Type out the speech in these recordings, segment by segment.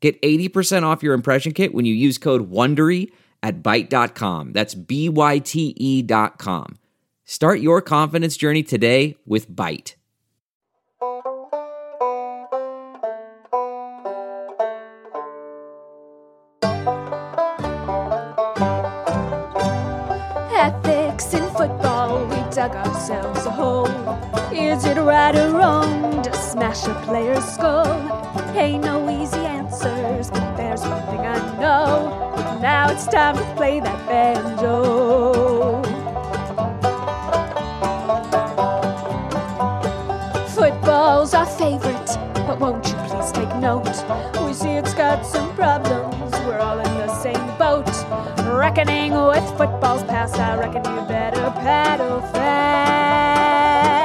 Get 80% off your impression kit when you use code WONDERY at Byte.com. That's B-Y-T-E dot com. Start your confidence journey today with Byte. Ethics in football, we dug ourselves a hole. Is it right or wrong to smash a player's skull? Ain't no easy answers, but there's one thing I know. Now it's time to play that banjo. Football's our favorite, but won't you please take note? We see it's got some problems, we're all in the same boat. Reckoning with football's past, I reckon you better paddle fast.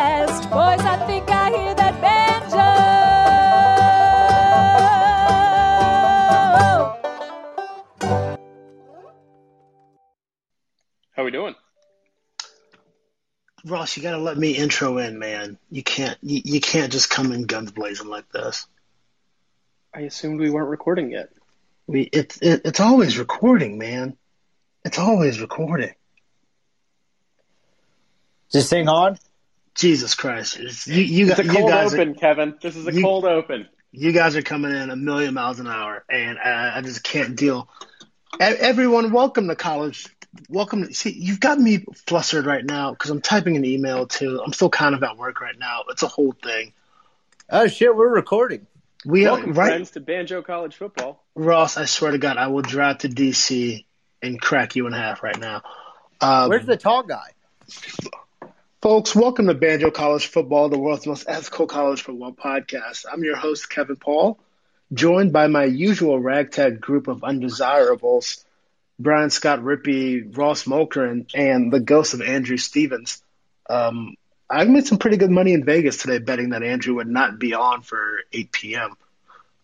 How we doing? Ross, you gotta let me intro in, man. You can't you, you can't just come in guns blazing like this. I assumed we weren't recording yet. We it's it, it's always recording, man. It's always recording. Is this thing on? Jesus Christ! It's, you you, It's a cold you guys open, are, Kevin. This is a you- cold open. you guys are coming in a million miles an hour, and I, I just can't deal. E- Everyone, welcome to college. Welcome. To, see, you've got me flustered right now because I'm typing an email too. I'm still kind of at work right now. It's a whole thing. Oh shit, we're recording. We Welcome, right, friends, to Banjo College Football. Ross. I swear to God, I will drive to DC and crack you in half right now. Um, Where's the tall guy? Folks, welcome to Banjo College Football, the world's most ethical college football podcast. I'm your host, Kevin Paul, joined by my usual ragtag group of undesirables, Brian Scott Rippey, Ross Mulkern, and the ghost of Andrew Stevens. Um, I made some pretty good money in Vegas today betting that Andrew would not be on for 8 p.m.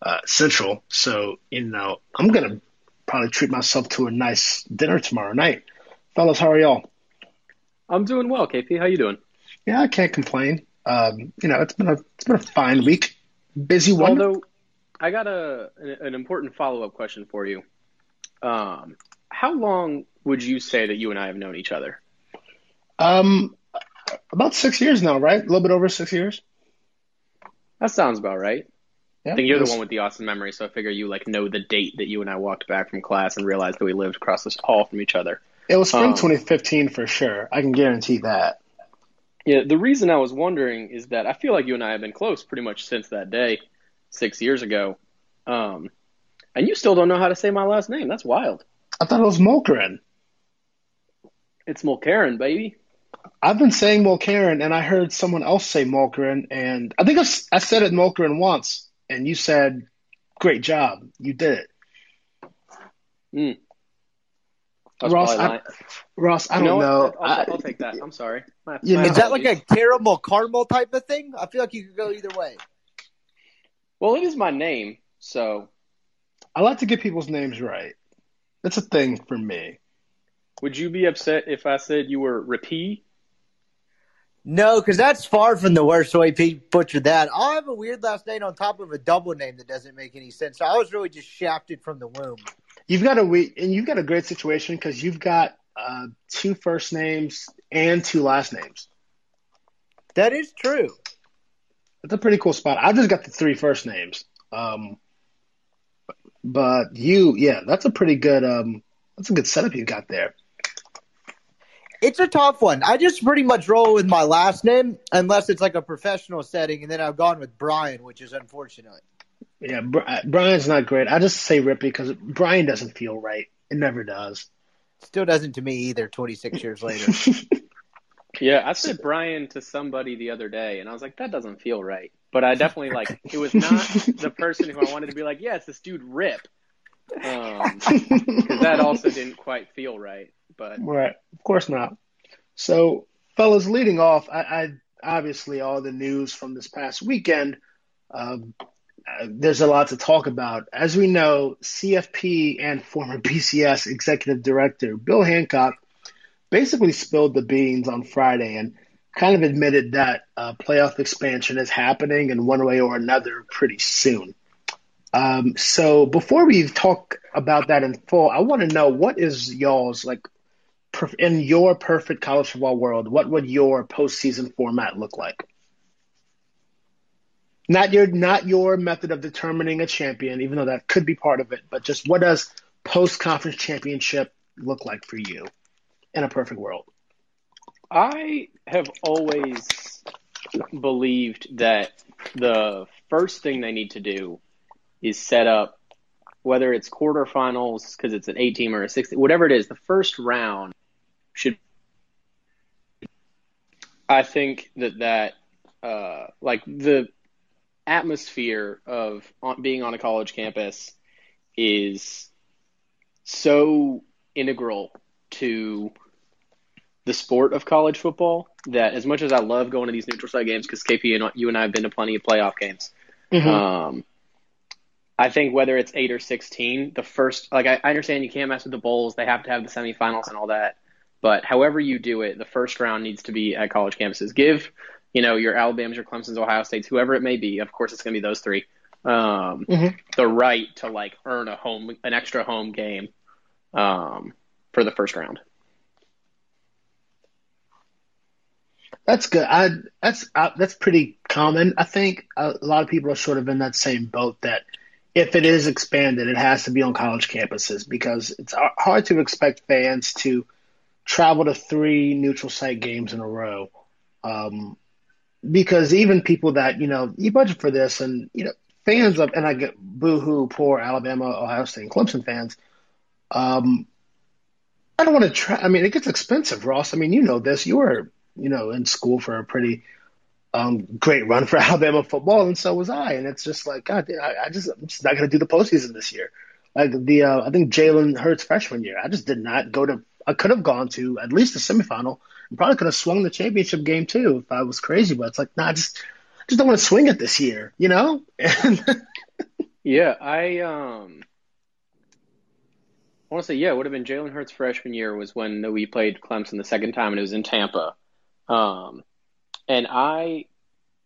Uh, Central. So, you know, I'm going to probably treat myself to a nice dinner tomorrow night. Fellas, how are y'all? I'm doing well, KP. How you doing? Yeah, I can't complain. Um, you know, it's been a it's been a fine week, busy one. Although, I got a an important follow up question for you. Um, how long would you say that you and I have known each other? um, about six years now, right? A little bit over six years. That sounds about right. Yeah, I think you're the one with the awesome memory, so I figure you like know the date that you and I walked back from class and realized that we lived across this hall from each other. It was spring um, 2015 for sure. I can guarantee that. Yeah, the reason I was wondering is that I feel like you and I have been close pretty much since that day, six years ago. Um, and you still don't know how to say my last name. That's wild. I thought it was Mulkeren. It's Mulcairn, baby. I've been saying Mulkeren, and I heard someone else say Mulkeren, and I think I said it Mulkeren once, and you said, "Great job, you did it." Mm. Ross, I- Ross, I You don't what? know. I'll, I- I'll take that. I'm sorry. My, You my know- Is that like a caramel caramel type of thing? I feel like you could go either way. Well, it is my name, so I like to get people's names right. That's a thing for me. would you be upset if I said you were Rapee? No, because that's far from the worst way Pete butchered that. I have a weird last name on top of a double name that doesn't make any sense. So I was really just shafted from the womb. You've got a we and you've got a great situation because you've got uh, two first names and two last names. That is true. That's a pretty cool spot. I've just got the three first names. Um, but you, yeah, that's a pretty good. Um, that's a good setup you got there. It's a tough one. I just pretty much roll with my last name unless it's like a professional setting, and then I've gone with Brian, which is unfortunate. Yeah, uh, Brian's not great. I just say Rippy because Brian doesn't feel right. It never does. Still doesn't to me either. Twenty six years later. Yeah, I said Brian to somebody the other day, and I was like, that doesn't feel right. But I definitely like it was not the person who I wanted to be like, yeah, it's this dude Rip. because that also didn't quite feel right. But Right. Of course not. So, fellas, leading off, I, I obviously all the news from this past weekend. Um, uh, there's a lot to talk about. As we know, CFP and former BCS executive director Bill Hancock basically spilled the beans on Friday and kind of admitted that uh, playoff expansion is happening in one way or another pretty soon. Um, so before we talk about that in full, I want to know what is y'all's like perf- in your perfect college football world. What would your postseason format look like? Not your not your method of determining a champion, even though that could be part of it, but just what does post conference championship look like for you in a perfect world? I have always believed that the first thing they need to do is set up whether it's quarterfinals because it's an eight team or a six, whatever it is. The first round should. I think that that uh, like the atmosphere of being on a college campus is so integral to the sport of college football that as much as I love going to these neutral site games because KP and you and I have been to plenty of playoff games, um, I think whether it's eight or sixteen, the first like I, I understand you can't mess with the bowls; they have to have the semifinals and all that. But however you do it, the first round needs to be at college campuses. Give you know your Alabamas, your Clemson's, Ohio States, whoever it may be. Of course, it's going to be those three. Um, The right to like earn a home, an extra home game um, for the first round. That's good. I that's uh, that's pretty common. I think a lot of people are sort of in that same boat that if it is expanded, it has to be on college campuses because it's hard to expect fans to travel to three neutral site games in a row. Um, because even people that you know you budget for this, and you know fans of, and I get boohoo, poor Alabama, Ohio State, and Clemson fans. Um, I don't want to try. I mean, it gets expensive, Ross. I mean, you know this. You were, you know, in school for a pretty um, great run for Alabama football, and so was I. And it's just like, God, I, I just, I'm just not going to do the postseason this year. Like the, uh, I think Jalen Hurts freshman year, I just did not go to. I could have gone to at least the semifinal, and probably could have swung the championship game too if I was crazy. But it's like, nah, I just, I just don't want to swing it this year, you know. Yeah, I um I want to say yeah, it would have been Jalen Hurts' freshman year was when we played Clemson the second time, and it was in Tampa. Um, and I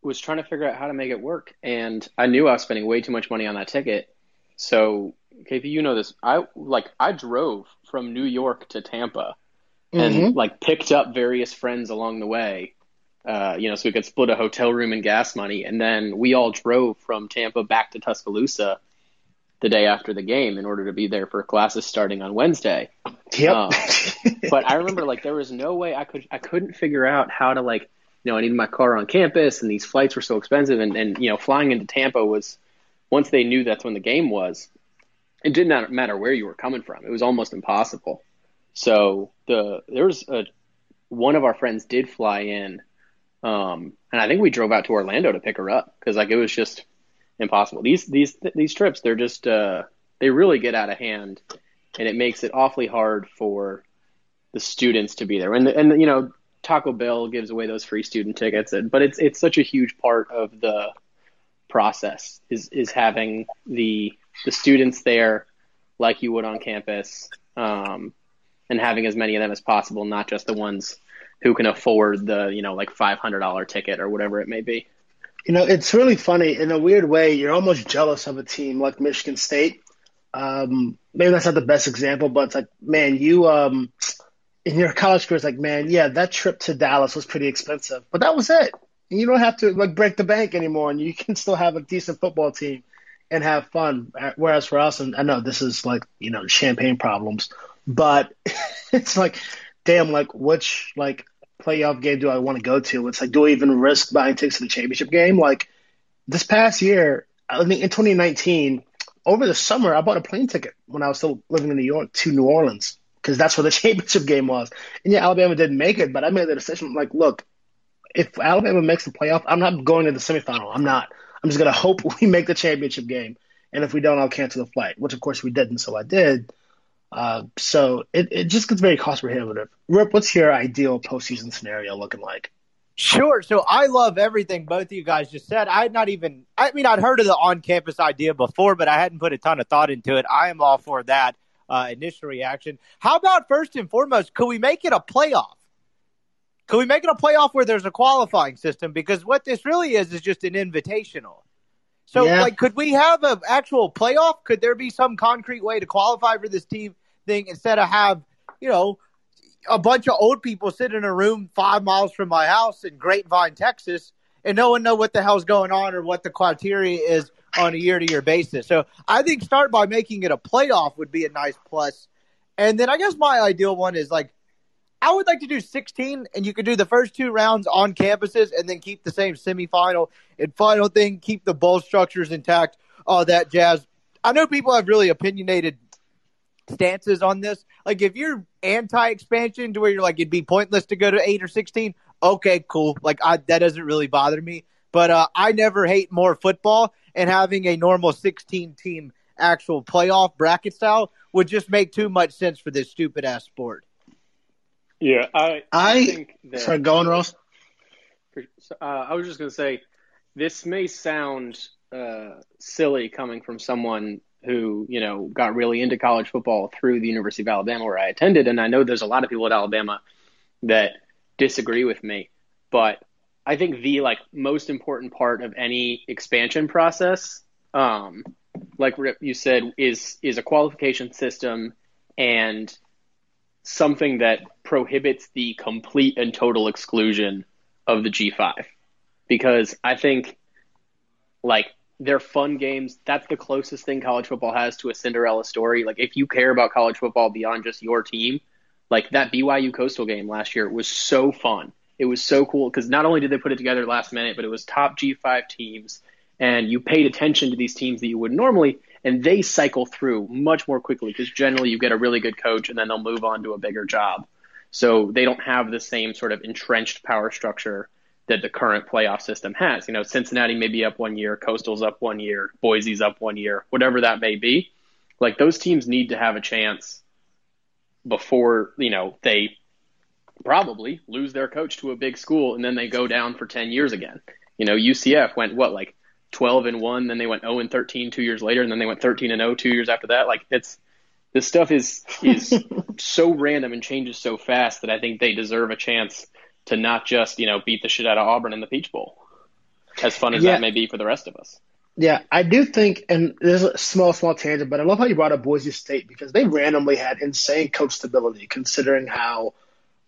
was trying to figure out how to make it work, and I knew I was spending way too much money on that ticket. So, KP, you know this. I like I drove from New York to Tampa, and Mhm. like picked up various friends along the way. Uh, you know, so we could split a hotel room and gas money, and then we all drove from Tampa back to Tuscaloosa the day after the game in order to be there for classes starting on Wednesday. yep. Um, But I remember like there was no way I could I couldn't figure out how to like you know I needed my car on campus and these flights were so expensive and and you know flying into Tampa was once they knew that's when the game was it did not matter where you were coming from it was almost impossible. So the there was a one of our friends did fly in um, and I think we drove out to Orlando to pick her up because like it was just impossible. These these these trips they're just uh, they really get out of hand, and it makes it awfully hard for the students to be there. And and you know Taco Bell gives away those free student tickets, and, but it's it's such a huge part of the process is is having the the students there like you would on campus, um, and having as many of them as possible, not just the ones who can afford the you know like five hundred dollar ticket or whatever it may be. You know, it's really funny. In a weird way, you're almost jealous of a team like Michigan State. Um, maybe that's not the best example, but it's like, man, you um, in your college career, it's like, man, yeah, that trip to Dallas was pretty expensive, but that was it. And you don't have to like break the bank anymore, and you can still have a decent football team and have fun. Whereas for us, and I know this is like you know champagne problems, but it's like, damn, like which like playoff game do I want to go to? It's like, do I even risk buying tickets to the championship game? Like this past year, I think in 2019, over the summer, I bought a plane ticket when I was still living in New York to New Orleans because that's where the championship game was. And yeah, Alabama didn't make it, but I made the decision like, look, if Alabama makes the playoff, I'm not going to the semifinal. I'm not. I'm just gonna hope we make the championship game. and if we don't, I'll cancel the flight. Which of course we didn't, so I did. Uh, so it, it just gets very cost prohibitive. Rip, what's your ideal postseason scenario looking like? Sure. So I love everything both of you guys just said. I had not even, I mean, I'd heard of the on campus idea before, but I hadn't put a ton of thought into it. I am all for that uh, initial reaction. How about first and foremost, could we make it a playoff? Could we make it a playoff where there's a qualifying system? Because what this really is is just an invitational. So, yeah. like, could we have an actual playoff? Could there be some concrete way to qualify for this team thing instead of have, you know, a bunch of old people sit in a room five miles from my house in Grapevine, Texas, and no one know what the hell's going on or what the criteria is on a year to year basis. So I think start by making it a playoff would be a nice plus. And then I guess my ideal one is like I would like to do 16 and you could do the first two rounds on campuses and then keep the same semifinal and final thing, keep the bowl structures intact, all that jazz. I know people have really opinionated stances on this. Like if you're anti-expansion to where you're like it'd be pointless to go to eight or sixteen, okay, cool. Like I, that doesn't really bother me. But uh, I never hate more football, and having a normal 16 team actual playoff bracket style would just make too much sense for this stupid ass sport. Yeah, I I, think that, sorry, go on, Ross. Uh, I was just going to say this may sound uh, silly coming from someone who, you know, got really into college football through the University of Alabama where I attended. And I know there's a lot of people at Alabama that disagree with me. But I think the like most important part of any expansion process, um, like you said, is is a qualification system and something that prohibits the complete and total exclusion of the G5. Because I think like they're fun games. That's the closest thing college football has to a Cinderella story. Like if you care about college football beyond just your team, like that BYU Coastal game last year was so fun. It was so cool because not only did they put it together last minute, but it was top G5 teams, and you paid attention to these teams that you would normally, and they cycle through much more quickly because generally you get a really good coach and then they'll move on to a bigger job. So they don't have the same sort of entrenched power structure that the current playoff system has. You know, Cincinnati may be up one year, Coastal's up one year, Boise's up one year, whatever that may be. Like those teams need to have a chance before, you know, they probably lose their coach to a big school and then they go down for 10 years again. You know, UCF went what like 12 and 1, then they went 0 and 13 2 years later and then they went 13 and 0 2 years after that. Like it's this stuff is is so random and changes so fast that I think they deserve a chance to not just you know beat the shit out of Auburn in the Peach Bowl, as fun as yeah. that may be for the rest of us. Yeah, I do think, and there's a small, small tangent, but I love how you brought up Boise State because they randomly had insane coach stability considering how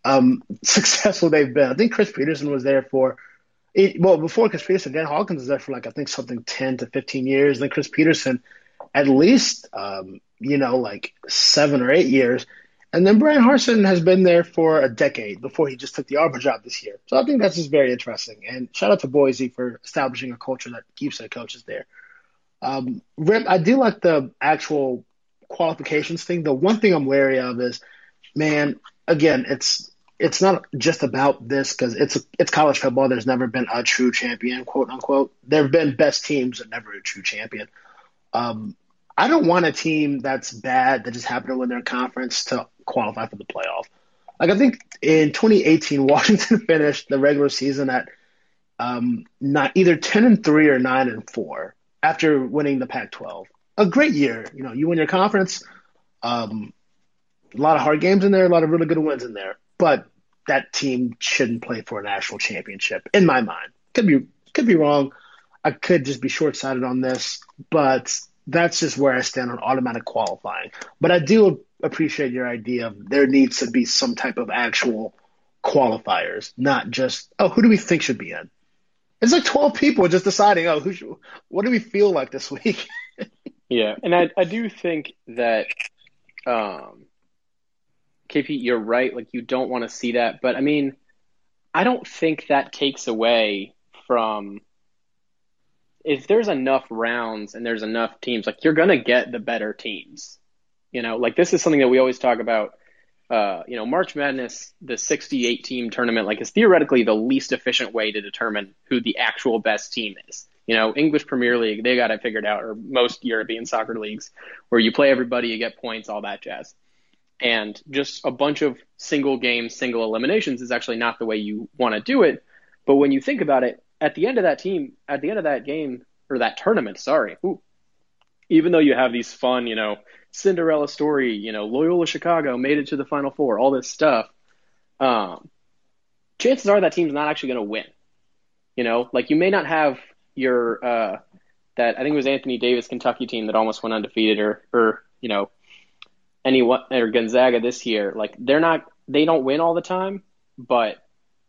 um, successful they've been. I think Chris Petersen was there for, well, before Chris Petersen, Dan Hawkins was there for like, I think something 10 to 15 years. Then Chris Petersen, at least, um, you know, like seven or eight years. And then Bryan Harsin has been there for a decade before he just took the Auburn job this year. So I think that's just very interesting. And shout out to Boise for establishing a culture that keeps their coaches there. Um, Rip, I do like the actual qualifications thing. The one thing I'm wary of is, man, again, it's it's not just about this because it's it's college football. There's never been a true champion, quote unquote. There have been best teams, but never a true champion. Um, I don't want a team that's bad that just happened to win their conference to qualify for the playoff. Like I think in 2018, Washington finished the regular season at um, not either 10 and three or nine and four after winning the Pac-12. A great year. You know, you win your conference. Um, a lot of hard games in there, a lot of really good wins in there. But that team shouldn't play for a national championship, in my mind. Could be could be wrong. I could just be short sighted on this, but that's just where I stand on automatic qualifying. But I do appreciate your idea of there needs to be some type of actual qualifiers, not just oh, who do we think should be in? It's like twelve people just deciding oh, who should, what do we feel like this week? yeah, and I I do think that um, KP, you're right. Like you don't want to see that, but I mean, I don't think that takes away from if there's enough rounds and there's enough teams, like you're gonna get the better teams. You know, like this is something that we always talk about. Uh, you know, March Madness, the 68 team tournament, like is theoretically the least efficient way to determine who the actual best team is. You know, English Premier League, they got it figured out, or most European soccer leagues, where you play everybody, you get points, all that jazz. And just a bunch of single games, single eliminations is actually not the way you want to do it. But when you think about it, at the end of that team, at the end of that game, or that tournament, sorry, ooh, even though you have these fun, you know, Cinderella story, you know, Loyola Chicago made it to the Final Four, all this stuff, um, chances are that team's not actually going to win. You know, like you may not have your uh, that I think it was Anthony Davis Kentucky team that almost went undefeated, or or you know, any or Gonzaga this year. Like they're not they don't win all the time, but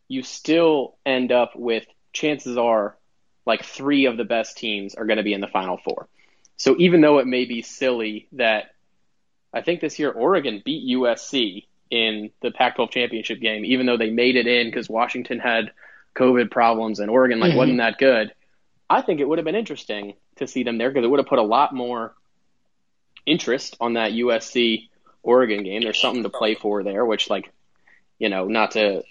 you still end up with chances are like three of the best teams are going to be in the Final Four. So even though it may be silly that I think this year Oregon beat USC in the Pac-12 championship game, even though they made it in because Washington had COVID problems and Oregon like mm-hmm. wasn't that good. I think it would have been interesting to see them there because it would have put a lot more interest on that USC Oregon game. There's something to play for there, which like, you know, not to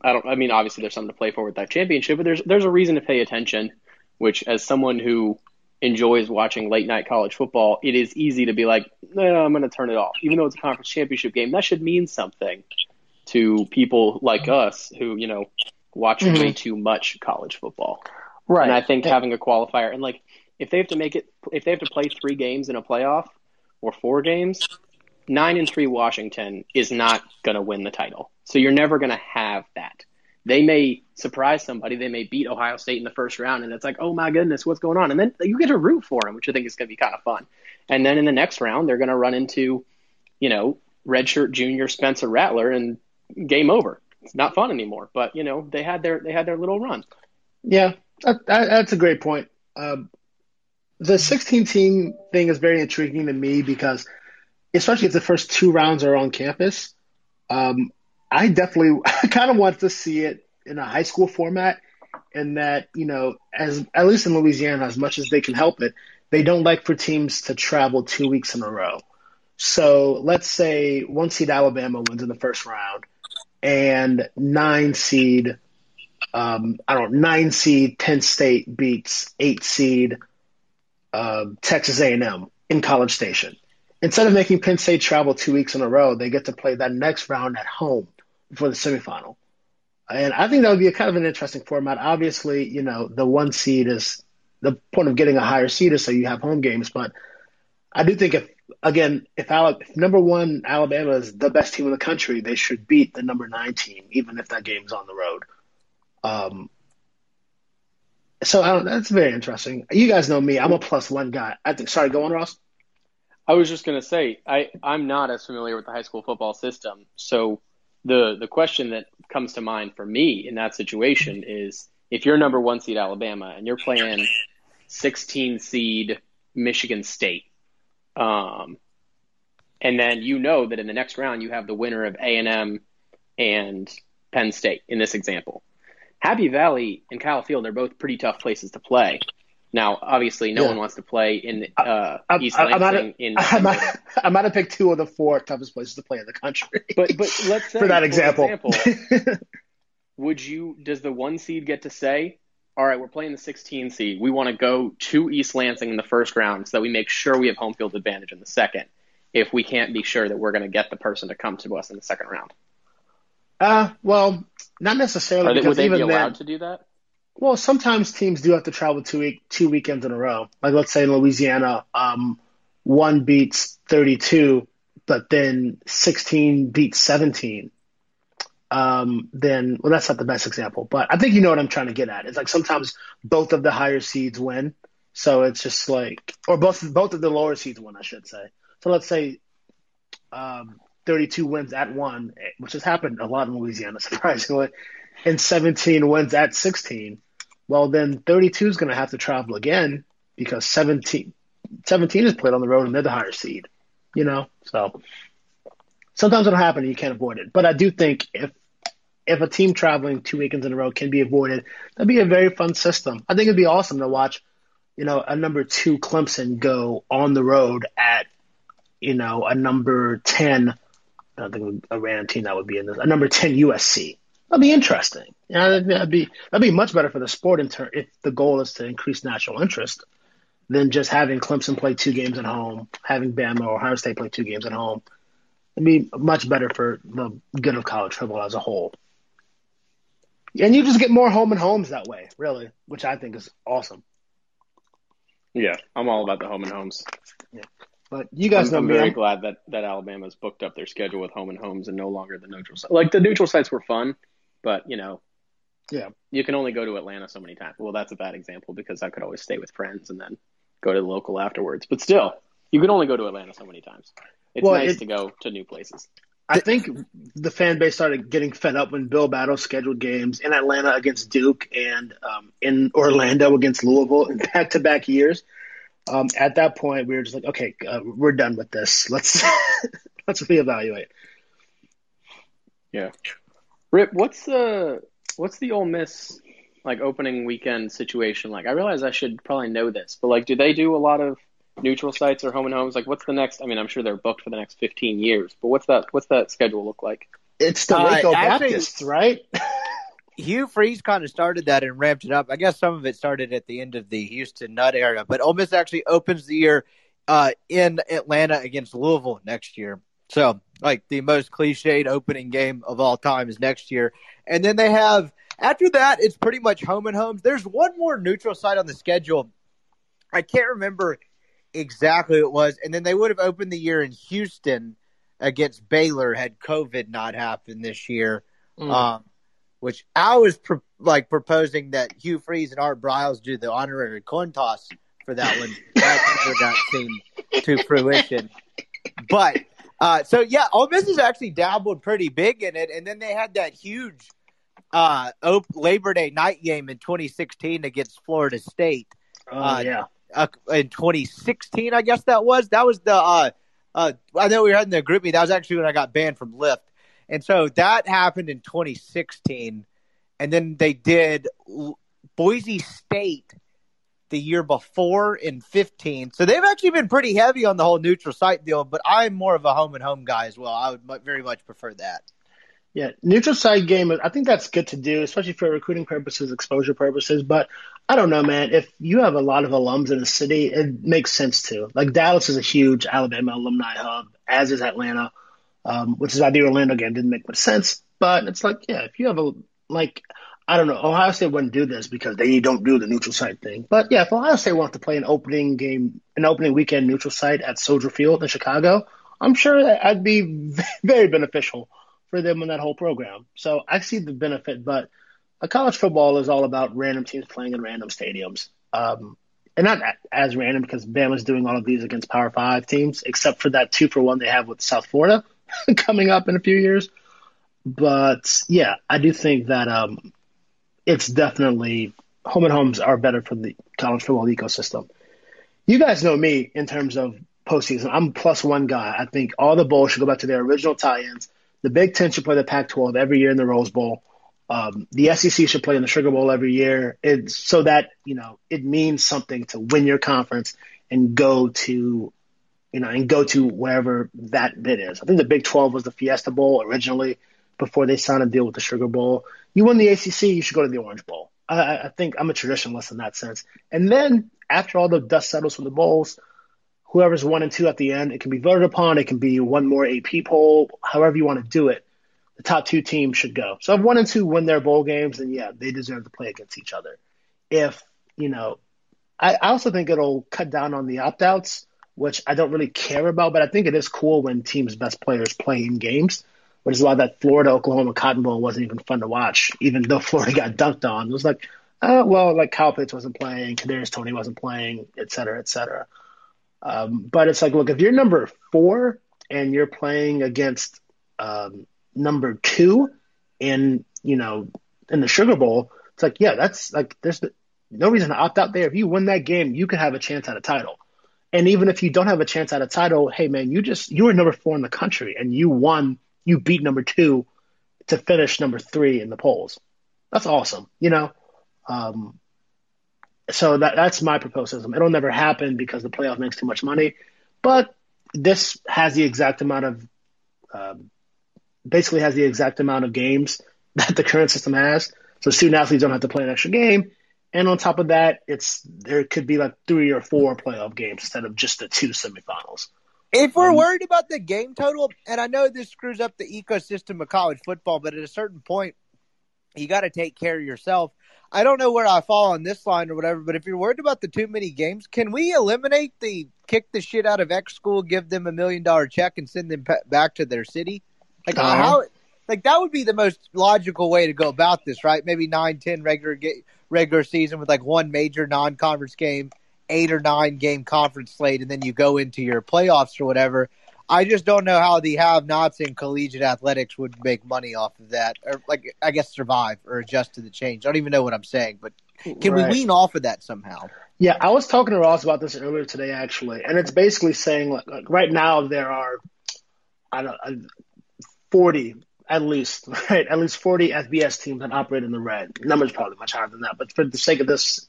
I don't I mean obviously there's something to play for with that championship, but there's there's a reason to pay attention, which as someone who enjoys watching late night college football, it is easy to be like, no, I'm going to turn it off. Even though it's a conference championship game, that should mean something to people like us who, you know, watch mm-hmm. way too much college football. Right. And I think having a qualifier and like if they have to make it, if they have to play three games in a playoff or four games, nine and three Washington is not going to win the title. So you're never going to have that they may surprise somebody. They may beat Ohio State in the first round, and it's like, oh my goodness, what's going on? And then you get to root for them, which I think is going to be kind of fun. And then in the next round, they're going to run into, you know, redshirt junior Spencer Rattler, and game over. It's not fun anymore. But you know, they had their they had their little run. Yeah, that, that, that's a great point. Um, the 16 team thing is very intriguing to me because, especially if the first two rounds are on campus, um, I definitely I kind of want to see it in a high school format, and that you know, as at least in Louisiana, as much as they can help it, they don't like for teams to travel two weeks in a row. So let's say one seed Alabama wins in the first round, and nine seed, um, I don't nine seed Penn State beats eight seed uh, Texas A&M in College Station. Instead of making Penn State travel two weeks in a row, they get to play that next round at home for the semifinal. And I think that would be a kind of an interesting format. Obviously, you know, the one seed is the point of getting a higher seed is so you have home games. But I do think if again, if, if number one Alabama is the best team in the country, they should beat the number nine team, even if that game's on the road. Um, so I don't, that's very interesting. You guys know me; I'm a plus one guy. I think. Sorry, go on, Ross. I was just gonna say I I'm not as familiar with the high school football system, so the the question that comes to mind for me in that situation is if you're number one seed Alabama and you're playing 16 seed Michigan State, um, and then you know that in the next round you have the winner of A and M and Penn State in this example. Happy Valley and Kyle Field are both pretty tough places to play. Now, obviously, no yeah. one wants to play in uh, I, East I, Lansing. in I might, I might have picked two of the four toughest places to play in the country. But but let's say for that example, example would you? Does the one seed get to say, "All right, we're playing the 16 seed. We want to go to East Lansing in the first round, so that we make sure we have home field advantage in the second. If we can't be sure that we're going to get the person to come to us in the second round." Uh, well, not necessarily. They, would they be allowed then, to do that? Well, sometimes teams do have to travel two week two weekends in a row. Like let's say in Louisiana, um, one beats thirty two, but then sixteen beats seventeen. Um, then well, that's not the best example, but I think you know what I'm trying to get at. It's like sometimes both of the higher seeds win, so it's just like, or both both of the lower seeds win, I should say. So let's say um, 32 wins at one, which has happened a lot in Louisiana, surprisingly, and 17 wins at 16 well, then 32 is going to have to travel again because 17, 17 is played on the road and they're the higher seed, you know? So sometimes it'll happen and you can't avoid it. But I do think if if a team traveling two weekends in a row can be avoided, that'd be a very fun system. I think it'd be awesome to watch, you know, a number two Clemson go on the road at, you know, a number 10, I don't think a random team that would be in this, a number 10 USC that'd be interesting. Yeah, that'd, that'd be that'd be much better for the sport in turn if the goal is to increase national interest than just having Clemson play two games at home, having Bama or Ohio State play two games at home. It'd be much better for the good of college football as a whole. And you just get more home and homes that way, really, which I think is awesome. Yeah, I'm all about the home and homes. But you guys I'm, know I'm me. very I'm- glad that, that Alabama's booked up their schedule with home and homes and no longer the neutral site. Like the neutral sites were fun, but you know, Yeah. you can only go to Atlanta so many times. Well, that's a bad example because I could always stay with friends and then go to the local afterwards. But still, you can only go to Atlanta so many times. It's Well, nice it- to go to new places. I think the fan base started getting fed up when Bill Battle scheduled games in Atlanta against Duke and um, in Orlando against Louisville in back to back years. Um, at that point, we were just like, okay, uh, we're done with this. Let's let's reevaluate. Yeah. Rip, what's the what's the Ole Miss like opening weekend situation like? I realize I should probably know this, but like, do they do a lot of neutral sites or home and homes? Like, what's the next? I mean, I'm sure they're booked for the next 15 years, but what's that? What's that schedule look like? It's the Uh, Waco actually- Baptists, right? Hugh Freeze kind of started that and ramped it up. I guess some of it started at the end of the Houston Nutt era, but Ole Miss actually opens the year uh, in Atlanta against Louisville next year. So, like the most cliched opening game of all time is next year, and then they have after that it's pretty much home and homes. There's one more neutral site on the schedule. I can't remember exactly it was, and then they would have opened the year in Houston against Baylor had COVID not happened this year. Um, which I was pro- like proposing that Hugh Freeze and Art Briles do the honorary coin toss for that one. That never got seen to fruition. But uh, so yeah, Ole Miss has actually dabbled pretty big in it, and then they had that huge uh, op- Labor Day night game in 2016 against Florida State Oh, uh, yeah. uh, in 2016, I guess that was. That was the. Uh, uh, I know we were in the group meet. That was actually when I got banned from Lyft, and so that happened in 2016, and then they did L- Boise State the year before in 15. So they've actually been pretty heavy on the whole neutral site deal. But I'm more of a home and home guy as well. I would very much prefer that. Yeah, neutral site game. I think that's good to do, especially for recruiting purposes, exposure purposes. But I don't know, man. If you have a lot of alums in a city, it makes sense to. Like Dallas is a huge Alabama alumni hub, as is Atlanta, um, which is why the Orlando game didn't make much sense. But it's like, yeah, if you have a like, I don't know, Ohio State wouldn't do this because they don't do the neutral site thing. But yeah, if Ohio State wants to play an opening game, an opening weekend neutral site at Soldier Field in Chicago, I'm sure that I'd be very beneficial for them in that whole program. So I see the benefit, but college football is all about random teams playing in random stadiums. Um, and not as random because Bama's doing all of these against Power Five teams, except for that two for one they have with South Florida coming up in a few years. But yeah, I do think that um, it's definitely home and homes are better for the college football ecosystem. You guys know me in terms of postseason. I'm plus one guy. I think all the bowls should go back to their original tie-ins. The Big Ten should play the Pac-12 every year in the Rose Bowl. Um, the SEC should play in the Sugar Bowl every year. It's so that you know it means something to win your conference and go to, you know, and go to wherever that bit is. I think the Big 12 was the Fiesta Bowl originally before they sign a deal with the Sugar Bowl. You win the ACC, you should go to the Orange Bowl. I- I, think I'm a traditionalist in that sense. And then after all the dust settles from the bowls, whoever's one and two at the end, it can be voted upon. It can be one more AP poll, however you want to do it. The top two teams should go. So if one and two win their bowl games, then yeah, they deserve to play against each other. If, you know, I, I also think it'll cut down on the opt outs, which I don't really care about, but I think it is cool when teams' best players play in games, which is why that Florida Oklahoma Cotton Bowl wasn't even fun to watch, even though Florida got dunked on. It was like, uh, well, like Kyle Pitts wasn't playing, Kadarius Toney wasn't playing, et cetera, et cetera. Um, but it's like, look, if you're number four and you're playing against um, number two in, you know, in the Sugar Bowl, it's like, yeah, that's like, there's no reason to opt out there. If you win that game, you could have a chance at a title. And even if you don't have a chance at a title, hey man, you just you were number four in the country and you won, you beat number two to finish number three in the polls. That's awesome, you know. Um, so that that's my proposal. It'll never happen because the playoff makes too much money, but this has the exact amount of, um, basically has the exact amount of games that the current system has. So student athletes don't have to play an extra game. And on top of that, it's there could be like three or four playoff games instead of just the two semifinals. If we're Um, worried about the game total, and I know this screws up the ecosystem of college football, but at a certain point, you got to take care of yourself. I don't know where I fall on this line or whatever, but if you're worried about the too many games, can we eliminate the kick the shit out of X school, give them a million dollar check, and send them back to their city? Like Uh-huh. how? Like that would be the most logical way to go about this, right? Maybe nine, ten regular ga- regular season with like one major non conference game, eight or nine game conference slate, and then you go into your playoffs or whatever. I just don't know how the have nots in collegiate athletics would make money off of that, or like I guess survive or adjust to the change. I don't even know what I'm saying, but can Right. we wean off of that somehow? Yeah, I was talking to Ross about this earlier today, actually, and it's basically saying like, like right now there are, I don't, uh, forty at least, right? At least forty FBS teams that operate in the red. Numbers probably much higher than that, but for the sake of this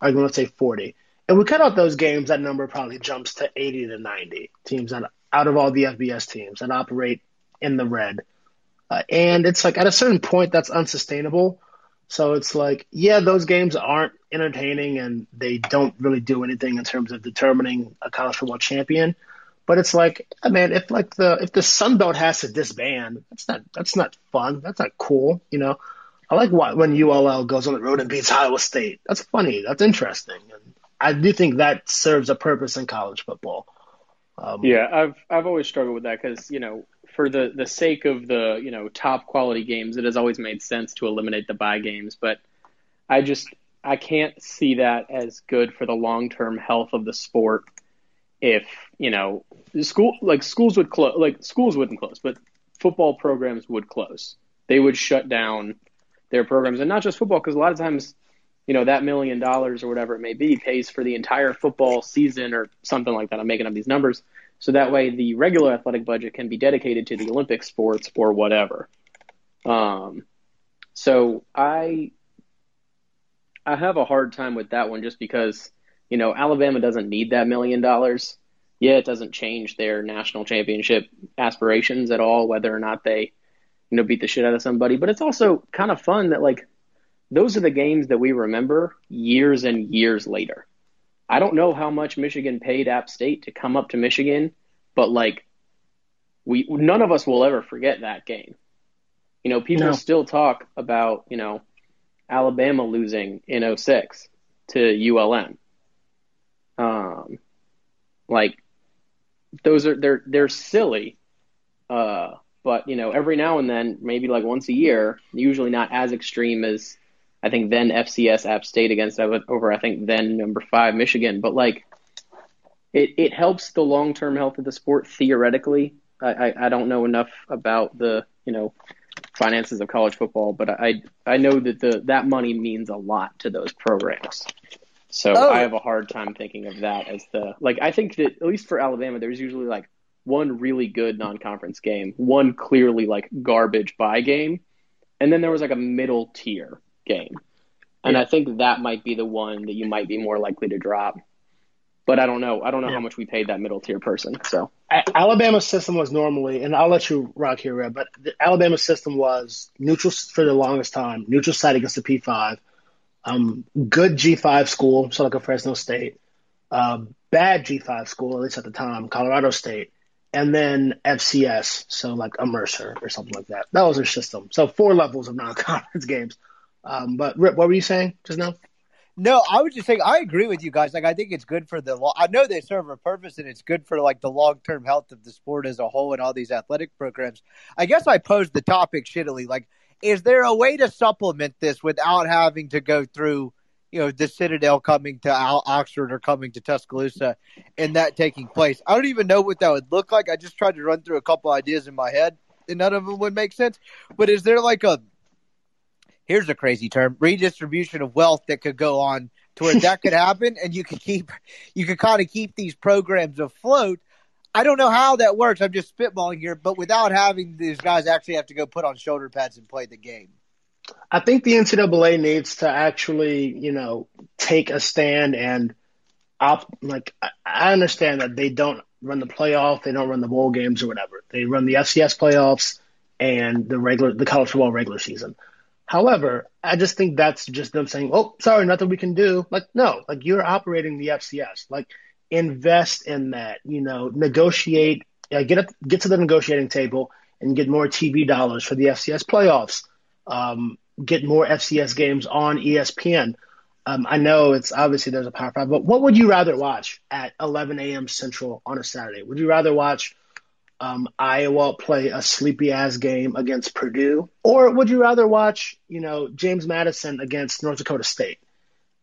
I'm going to say forty. And we cut out those games, that number probably jumps to eighty to ninety teams that out of all the FBS teams that operate in the red. Uh, and it's like at a certain point that's unsustainable. So it's like, yeah, those games aren't entertaining and they don't really do anything in terms of determining a college football champion. But it's like, man, if like the if the Sun Belt has to disband, that's not that's not fun. That's not cool. You know, I like when ULL goes on the road and beats Iowa State. That's funny. That's interesting. And I do think that serves a purpose in college football. Um, Yeah, I've I've always struggled with that because you know for the the sake of the you know top quality games, it has always made sense to eliminate the buy games. But I just I can't see that as good for the long term health of the sport. If you know school like schools would close like schools wouldn't close, but football programs would close. They would shut down their programs, and not just football because a lot of times you know, that million dollars or whatever it may be pays for the entire football season or something like that. I'm making up these numbers. So that way the regular athletic budget can be dedicated to the Olympic sports or whatever. Um, so I, I have a hard time with that one just because, you know, Alabama doesn't need that million dollars. Yeah, it doesn't change their national championship aspirations at all, whether or not they, you know, beat the shit out of somebody. But it's also kind of fun that like, those are the games that we remember years and years later. I don't know how much Michigan paid App State to come up to Michigan, but like we none of us will ever forget that game. You know, people No. still talk about, you know, Alabama losing in 06 to ULM. Um like those are they're they're silly. Uh but you know, every now and then, maybe like once a year, usually not as extreme as I think then FCS App State against over I think then number five Michigan, but like it it helps the long term health of the sport theoretically. I, I I don't know enough about the you know finances of college football, but I I know that the that money means a lot to those programs. So Oh. I have a hard time thinking of that as the like I think that at least for Alabama there's usually like one really good non conference game, one clearly like garbage buy game, and then there was like a middle tier game. And Yeah. I think that might be the one that you might be more likely to drop. But I don't know. I don't know Yeah. how much we paid that middle tier person. So Alabama's system was normally, and I'll let you rock here, Red, but the Alabama's system was neutral for the longest time, neutral site against the P5, um, good G5 school, so like a Fresno State, uh, bad G5 school, at least at the time, Colorado State, and then FCS, so like a Mercer or something like that. That was their system. So four levels of non-conference games. Um, but Rip, what were you saying just now? No, I was just saying I agree with you guys. Like I think it's good for the. lo- I know they serve a purpose, and it's good for like the long term health of the sport as a whole and all these athletic programs. I guess I posed the topic shittily. Like, is there a way to supplement this without having to go through, you know, the Citadel coming to Oxford or coming to Tuscaloosa, and that taking place? I don't even know what that would look like. I just tried to run through a couple ideas in my head, and none of them would make sense. But is there like a here's a crazy term redistribution of wealth that could go on to where that could happen and you could keep you could kind of keep these programs afloat i don't know how that works i'm just spitballing here but without having these guys actually have to go put on shoulder pads and play the game I think the NCAA needs to actually, you know, take a stand and opt. Like, I- understand that they don't run the playoff, they don't run the bowl games or whatever. They run the FCS playoffs, and the regular the college football regular season. However, I just think that's just them saying, "Oh, sorry, nothing we can do." Like, no, like you're operating the FCS. Like, invest in that. You know, negotiate. Uh, get up, get to the negotiating table and get more TV dollars for the FCS playoffs. Um, get more FCS games on ESPN. Um, I know it's obviously there's a Power Five, but what would you rather watch at 11 a.m. Central on a Saturday? Would you rather watch um, Iowa play a sleepy ass game against Purdue, or would you rather watch, you know, James Madison against North Dakota State?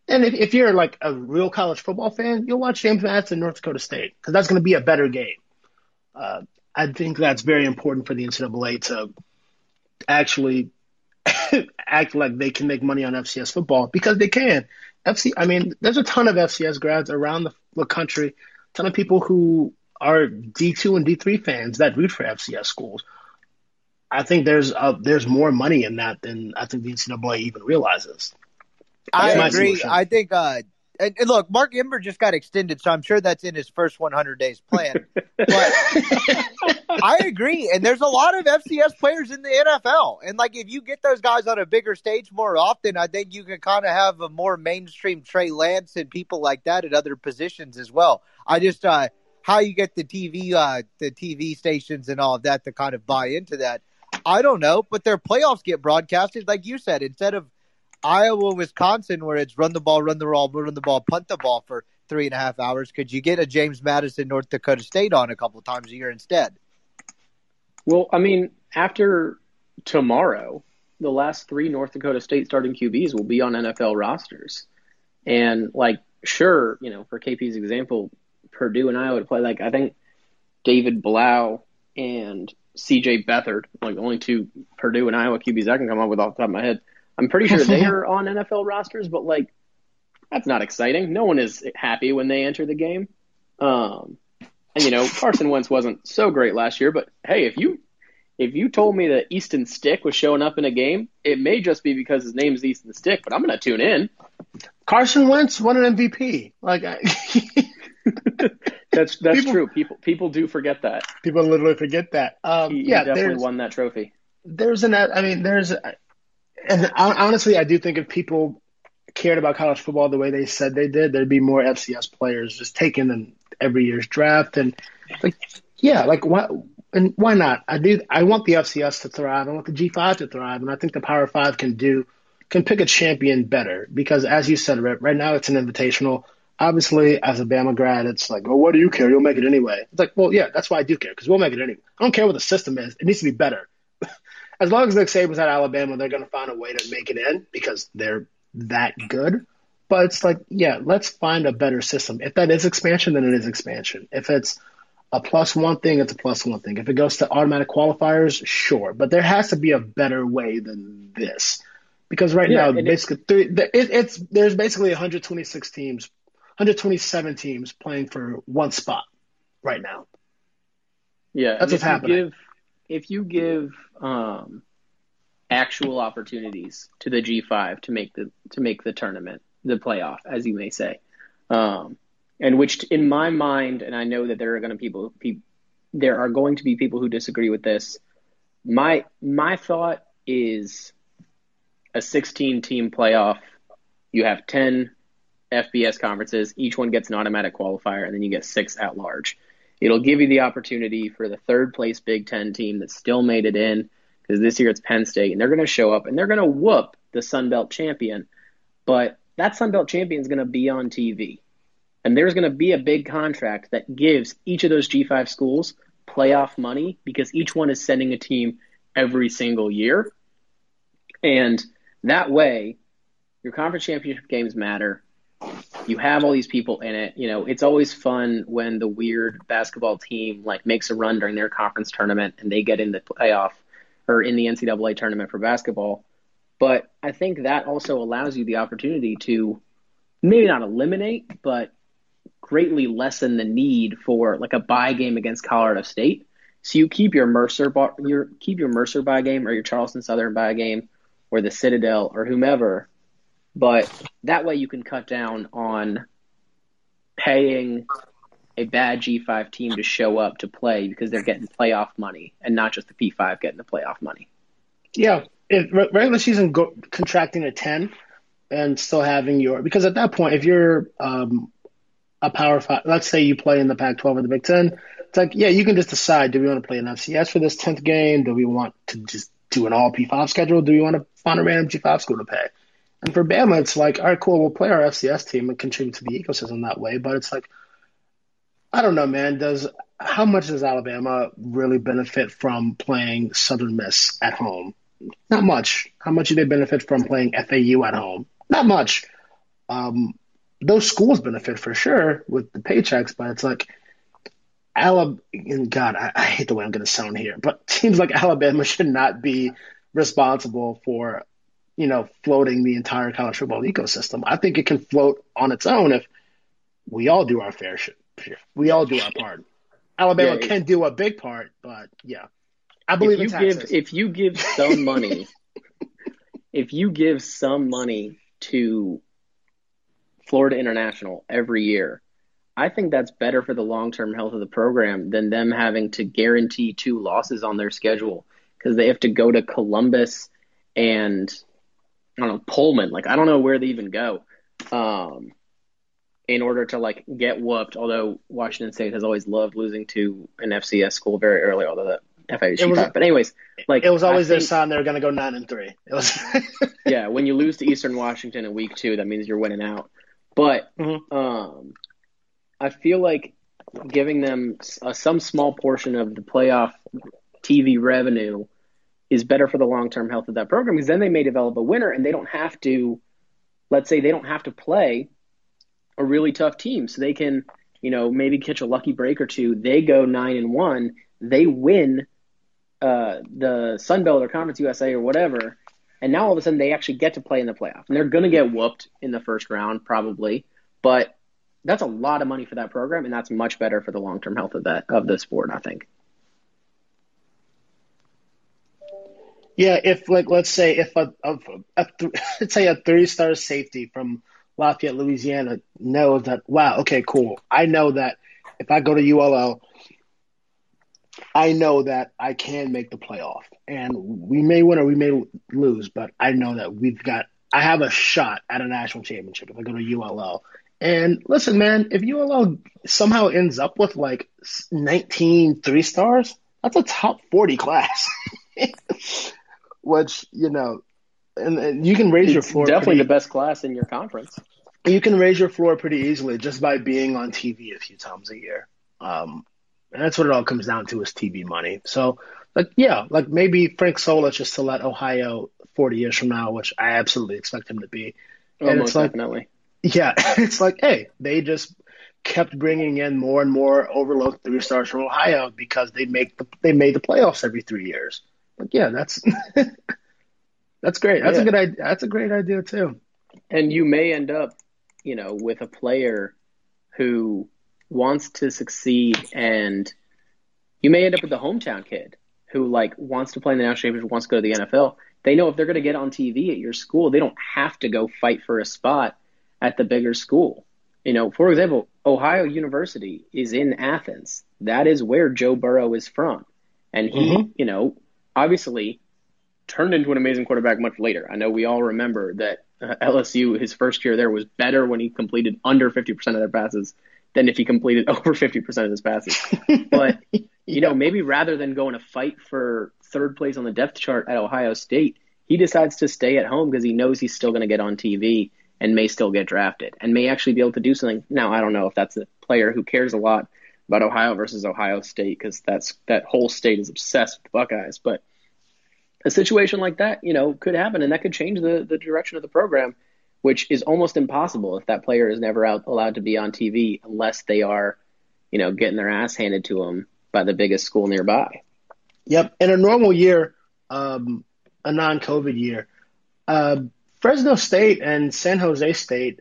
And if, if you're like a real college football fan, you'll watch James Madison North Dakota State because that's going to be a better game. Uh, I think that's very important for the NCAA to actually act like they can make money on FCS football because they can. FC, I mean, there's a ton of FCS grads around the, the country, a ton of people who are D2 and D3 fans that root for FCS schools. I think there's uh, there's more money in that than I think the NCAA even realizes. I agree. I think uh, and, and, look, Mark Emmert just got extended, so I'm sure that's in his first 100 days plan. but I agree, and there's a lot of FCS players in the NFL, and like if you get those guys on a bigger stage more often, I think you can kind of have a more mainstream Trey Lance and people like that at other positions as well. I just uh, how you get the TV, uh, the TV stations and all of that to kind of buy into that. I don't know, but their playoffs get broadcasted, like you said, instead of Iowa, Wisconsin, where it's run the ball, run the ball, run the ball, punt the ball for three and a half hours, could you get a James Madison, North Dakota State on a couple of times a year instead? Well, I mean, after tomorrow, the last three North Dakota State starting QBs will be on NFL rosters. And, like, sure, you know, for KP's example, Purdue and Iowa to play, like, I think David Blough and CJ Beathard, like, only two Purdue and Iowa QBs I can come up with off the top of my head I'm pretty sure they are on NFL rosters, but like that's not exciting. No one is happy when they enter the game. Um, and you know, Carson Wentz wasn't so great last year, but hey, if you if you told me that Easton Stick was showing up in a game, it may just be because his name's Easton Stick, but I'm going to tune in. Carson Wentz won an MVP. Like I, that's that's people, true. People people do forget that. People literally forget that. Um, he, yeah, he definitely won that trophy. There's an I mean, there's and honestly, I do think if people cared about college football the way they said they did, there'd be more FCS players just taken in every year's draft. And like, yeah, like why and why not? I do. I want the FCS to thrive. I want the G5 to thrive, and I think the Power Five can do can pick a champion better because, as you said, right, right now it's an invitational. Obviously, as a Bama grad, it's like, oh, what do you care? You'll make it anyway. It's like, well, yeah, that's why I do care because we'll make it anyway. I don't care what the system is; it needs to be better as long as Nick Saban's at Alabama, they're going to find a way to make it in because they're that good. But it's like, yeah, let's find a better system. If that is expansion, then it is expansion. If it's a plus one thing, it's a plus one thing. If it goes to automatic qualifiers, sure. But there has to be a better way than this. Because right yeah, now, basically, three, it, it's there's basically 126 teams, 127 teams playing for one spot right now. Yeah, that's what's happening. Give, if you give um, actual opportunities to the G5 to make the to make the tournament, the playoff, as you may say, um, and which in my mind, and I know that there are going to people, people there are going to be people who disagree with this. My my thought is a 16 team playoff. You have 10 FBS conferences. Each one gets an automatic qualifier, and then you get six at large. It'll give you the opportunity for the third place Big Ten team that still made it in, because this year it's Penn State, and they're going to show up and they're going to whoop the Sun Belt champion. But that Sun Belt champion is going to be on TV. And there's going to be a big contract that gives each of those G5 schools playoff money because each one is sending a team every single year. And that way, your conference championship games matter you have all these people in it. You know, it's always fun when the weird basketball team like makes a run during their conference tournament and they get in the playoff or in the NCAA tournament for basketball. But I think that also allows you the opportunity to maybe not eliminate, but greatly lessen the need for like a buy game against Colorado State. So you keep your Mercer, your keep your Mercer buy game or your Charleston Southern buy game or the Citadel or whomever but that way you can cut down on paying a bad G5 team to show up to play because they're getting playoff money and not just the P5 getting the playoff money. Yeah, if regular season go, contracting a ten and still having your because at that point, if you're um, a power five, let's say you play in the Pac-12 or the Big Ten, it's like yeah, you can just decide: do we want to play an FCS for this tenth game? Do we want to just do an all P5 schedule? Do we want to find a random G5 school to pay? And for Bama, it's like, all right, cool, we'll play our FCS team and contribute to the ecosystem that way. But it's like, I don't know, man. Does how much does Alabama really benefit from playing Southern Miss at home? Not much. How much do they benefit from playing FAU at home? Not much. Um, those schools benefit for sure with the paychecks, but it's like Alabama. God, I, I hate the way I'm going to sound here, but teams like Alabama should not be responsible for, you know, floating the entire college football ecosystem. I think it can float on its own if we all do our fair share. We all do our part. Alabama yeah, can do a big part, but yeah, I believe if you give if you give some money, if you give some money to Florida International every year, I think that's better for the long term health of the program than them having to guarantee two losses on their schedule because they have to go to Columbus and I don't know Pullman. Like I don't know where they even go. Um, in order to like get whooped. Although Washington State has always loved losing to an FCS school very early, although the FAU was, But anyways, like it was always their sign they were going to go nine and three. It was yeah. When you lose to Eastern Washington in week two, that means you're winning out. But mm-hmm. um, I feel like giving them uh, some small portion of the playoff TV revenue is better for the long term health of that program because then they may develop a winner and they don't have to. Let's say they don't have to play a really tough team. So they can, you know, maybe catch a lucky break or two. They go nine and one. They win uh, the Sun Belt or Conference USA or whatever. And now all of a sudden they actually get to play in the playoff. And they're going to get whooped in the first round, probably. But that's a lot of money for that program, and that's much better for the long term health of that of the sport, I think. Yeah, if like let's say if a, a, a let's say a three star safety from Lafayette, Louisiana knows that, wow, okay, cool. I know that if I go to ULL, I know that I can make the playoff. And we may win or we may lose, but I know that we've got, I have a shot at a national championship if I go to ULL. And listen, man, if ULL somehow ends up with like 19 three stars, that's a top 40 class. Which, you know, and, and you can raise it's your floor. Definitely pretty, the best class in your conference. You can raise your floor pretty easily just by being on TV a few times a year. Um, and that's what it all comes down to is TV money. So, like, yeah, like maybe Frank Solich is still at Ohio 40 years from now, which I absolutely expect him to be. Oh, and it's like, definitely. Yeah, it's like, hey, they just kept bringing in more and more overlooked three stars from Ohio because they make the they made the playoffs every three years. Like, yeah, that's That's great. That's yeah. a good idea. That's a great idea too. And you may end up, you know, with a player who wants to succeed and you may end up with the hometown kid who like wants to play in the national championship, wants to go to the NFL. They know if they're going to get on TV at your school, they don't have to go fight for a spot at the bigger school. You know, for example, Ohio University is in Athens. That is where Joe Burrow is from. And he, mm-hmm. you know, obviously turned into an amazing quarterback much later. I know we all remember that uh, LSU, his first year there, was better when he completed under 50% of their passes than if he completed over 50% of his passes. But, you yeah. know, maybe rather than going to fight for third place on the depth chart at Ohio State, he decides to stay at home because he knows he's still going to get on TV and may still get drafted and may actually be able to do something. Now, I don't know if that's a player who cares a lot about Ohio versus Ohio State because that's that whole state is obsessed with the Buckeyes, but a situation like that, you know, could happen, and that could change the the direction of the program, which is almost impossible if that player is never out, allowed to be on TV unless they are, you know, getting their ass handed to them by the biggest school nearby. Yep, in a normal year, um, a non-COVID year, uh, Fresno State and San Jose State,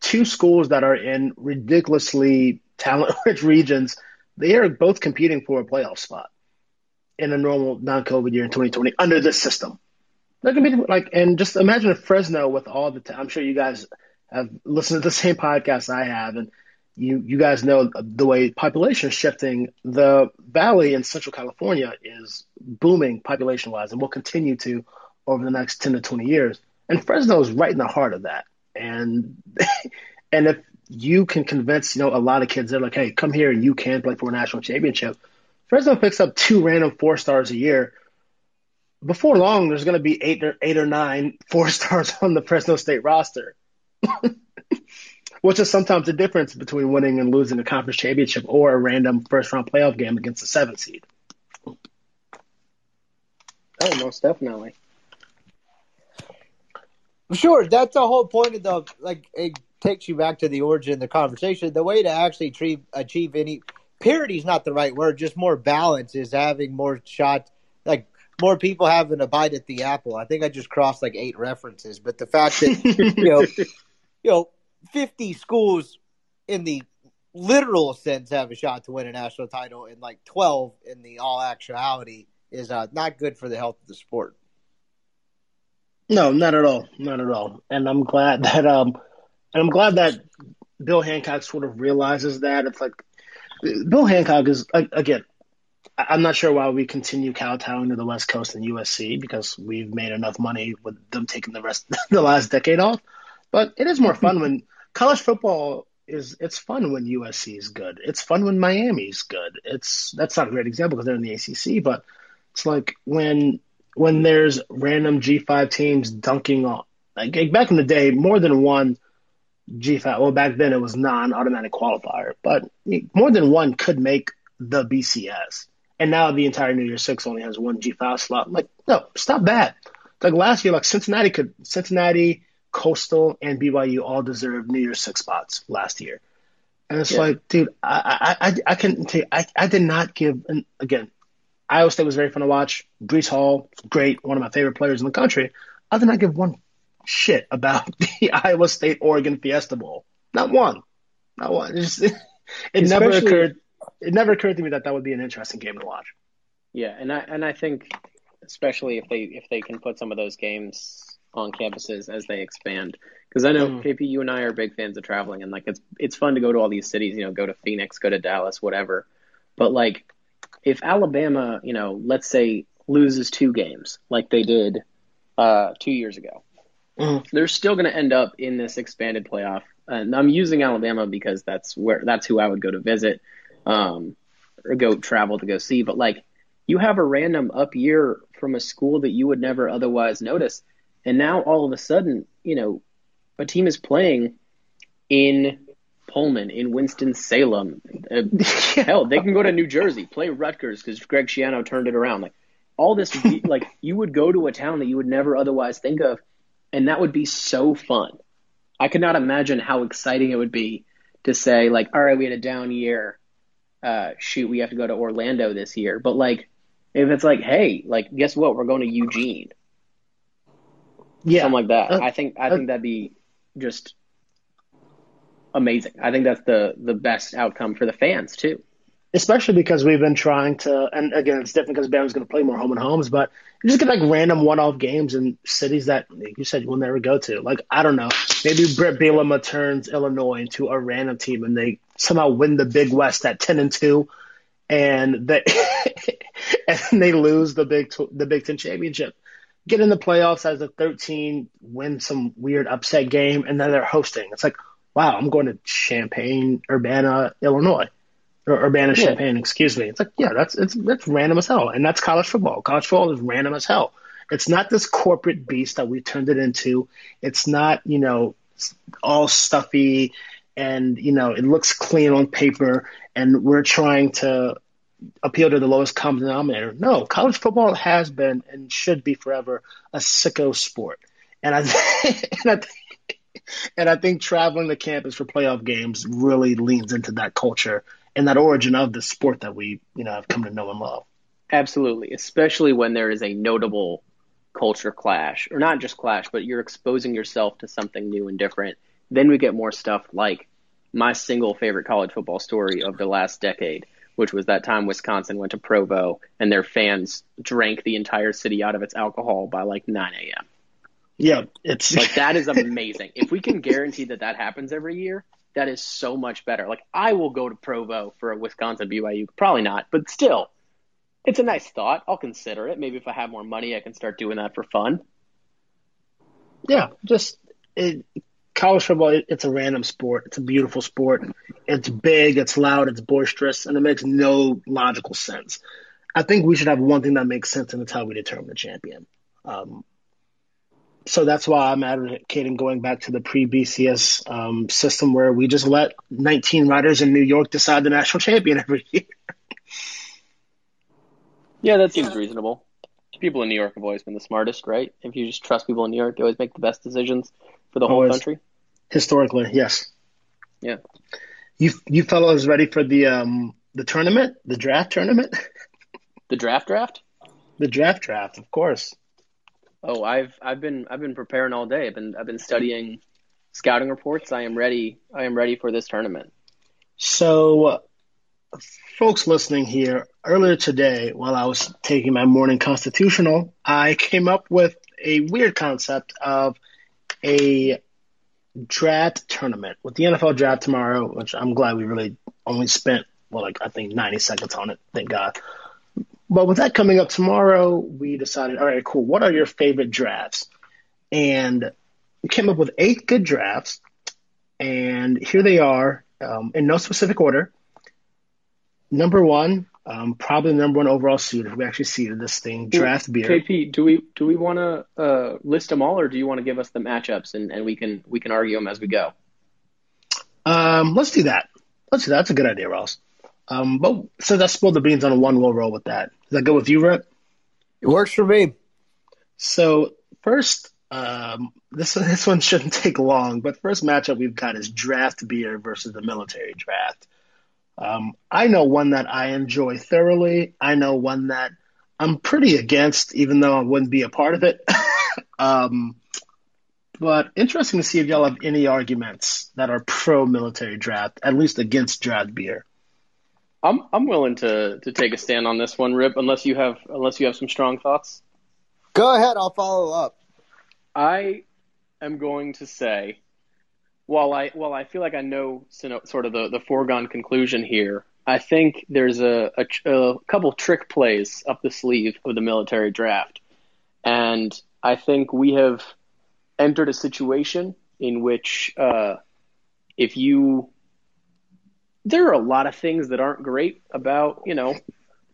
two schools that are in ridiculously talent-rich regions, they are both competing for a playoff spot in a normal non-COVID year in 2020 under this system. They're be like, and just imagine if Fresno with all the. i I'm sure you guys have listened to the same podcast I have, and you you guys know the way population is shifting. The valley in Central California is booming population wise, and will continue to over the next ten to twenty years. And Fresno is right in the heart of that. And and if you can convince you know a lot of kids, they're like, hey, come here and you can play for a national championship. Fresno picks up two random four stars a year. Before long, there's going to be eight or eight or nine four stars on the Fresno State roster which is sometimes the difference between winning and losing a conference championship or a random first round playoff game against a seven seed. Oh, most definitely. Sure, that's the whole point of the like. It takes you back to the origin of the conversation. The way to actually achieve achieve any parity is not the right word. Just more balance is having more shots, like more people having a bite at the apple. I think I just crossed like eight references, but the fact that you know, you know, 50 schools in the literal sense have a shot to win a national title, and like 12 in the all actuality is uh, not good for the health of the sport. No, not at all, not at all. And I'm glad that um, and I'm glad that Bill Hancock sort of realizes that it's like Bill Hancock is again. I'm not sure why we continue kowtowing to the West Coast and USC because we've made enough money with them taking the rest the last decade off. But it is more fun when college football is it's fun when USC is good. It's fun when Miami's good. It's that's not a great example because they're in the ACC, but it's like when when there's random G5 teams dunking on like back in the day, more than one G5. Well, back then it was non-automatic qualifier, but more than one could make the BCS. And now the entire New Year Six only has one G5 slot. Like, no, stop that. Like last year, like Cincinnati could Cincinnati, Coastal, and BYU all deserved New Year's Six spots last year. And it's yeah. like, dude, I, I, I, I can tell you, I, I did not give, and again, Iowa State was very fun to watch. Breece Hall, great, one of my favorite players in the country. I did not give one shit about the Iowa State Oregon Fiesta Bowl. Not one. Not one. It, just, it, it never occurred. It never occurred to me that that would be an interesting game to watch. Yeah, and I and I think especially if they if they can put some of those games on campuses as they expand. Because I know mm. KP, you and I are big fans of traveling, and like it's it's fun to go to all these cities. You know, go to Phoenix, go to Dallas, whatever. But like, if Alabama, you know, let's say loses two games like they did uh, two years ago. They're still going to end up in this expanded playoff. And I'm using Alabama because that's where that's who I would go to visit, um, or go travel to go see. But like, you have a random up year from a school that you would never otherwise notice and now all of a sudden, you know, a team is playing in Pullman, in Winston Salem. Uh, hell, they can go to New Jersey, play Rutgers because Greg Schiano turned it around. Like all this, like you would go to a town that you would never otherwise think of, and that would be so fun. I could not imagine how exciting it would be to say, like, all right, we had a down year. Uh, shoot, we have to go to Orlando this year. But like, if it's like, hey, like, guess what? We're going to Eugene yeah, something like that. Uh, I think I uh, think that'd be just amazing. I think that's the the best outcome for the fans too. Especially because we've been trying to, and again, it's different because Bama's going to play more home and homes, but you just get like random one-off games in cities that like you said you'll never go to. Like I don't know, maybe Bret Bielema turns Illinois into a random team and they somehow win the Big West at ten and two, and they and they lose the Big the Big Ten championship get in the playoffs as a 13, win some weird upset game, and then they're hosting. It's like, wow, I'm going to Champaign, Urbana, Illinois, or Urbana, yeah. Champaign, excuse me. It's like, yeah, that's it's that's random as hell, and that's college football. College football is random as hell. It's not this corporate beast that we turned it into. It's not, you know, all stuffy and you know it looks clean on paper, and we're trying to appeal to the lowest common denominator. No, college football has been and should be forever a sicko sport. And I, and I, and I think traveling to campus for playoff games really leans into that culture and that origin of the sport that we, you know, have come to know and love. Absolutely, especially when there is a notable culture clash, or not just clash, but you're exposing yourself to something new and different. Then we get more stuff like my single favorite college football story of the last decade which was that time Wisconsin went to Provo and their fans drank the entire city out of its alcohol by like 9 a.m. Yeah, it's like that is amazing. if we can guarantee that that happens every year, that is so much better. Like I will go to Provo for a Wisconsin BYU. Probably not, but still, it's a nice thought. I'll consider it. Maybe if I have more money, I can start doing that for fun. Yeah, just it, college football. It, it's a random sport. It's a beautiful sport. It's big. It's loud. It's boisterous, and it makes no logical sense. I think we should have one thing that makes sense, and it's how we determine the champion. Um, so that's why I'm advocating going back to the pre BCS um, system where we just let 19 riders in New York decide the national champion every year. Yeah, that seems reasonable. People in New York have always been the smartest, right? If you just trust people in New York, they always make the best decisions for the whole Always. country. Historically, yes. Yeah. You you fellows ready for the um the tournament, the draft tournament, The draft draft? the draft draft, of course. Oh, I've I've been I've been preparing all day. I've been I've been studying scouting reports. I am ready. I am ready for this tournament. So, folks listening here, earlier today, while I was taking my morning constitutional, I came up with a weird concept of a draft tournament with the NFL draft tomorrow, which I'm glad we really only spent, well, like I think 90 seconds on it. Thank God. But with that coming up tomorrow, we decided, all right, cool. What are your favorite drafts? And we came up with eight good drafts. And here they are um, in no specific order. Number one, um, probably the number one overall seed if we actually seeded this thing, draft beer. KP, do we do we want to uh, list them all, or do you want to give us the matchups and, and we can we can argue them as we go? Um, let's do that. Let's do that. That's a good idea, Ross. Um, but since I spilled the beans on a one, we'll roll with that. Does that go with you, Rip? It works for me. So first, um, this this one shouldn't take long. But first matchup we've got is draft beer versus the military draft. Um, I know one that I enjoy thoroughly. I know one that I'm pretty against, even though I wouldn't be a part of it. um, but interesting to see if y'all have any arguments that are pro military draft, at least against draft beer. I'm I'm willing to to take a stand on this one, Rip. Unless you have unless you have some strong thoughts. Go ahead. I'll follow up. I am going to say, while I while I feel like I know sort of the, the foregone conclusion here, I think there's a, a, a couple trick plays up the sleeve of the military draft, and I think we have entered a situation in which uh, if you there are a lot of things that aren't great about you know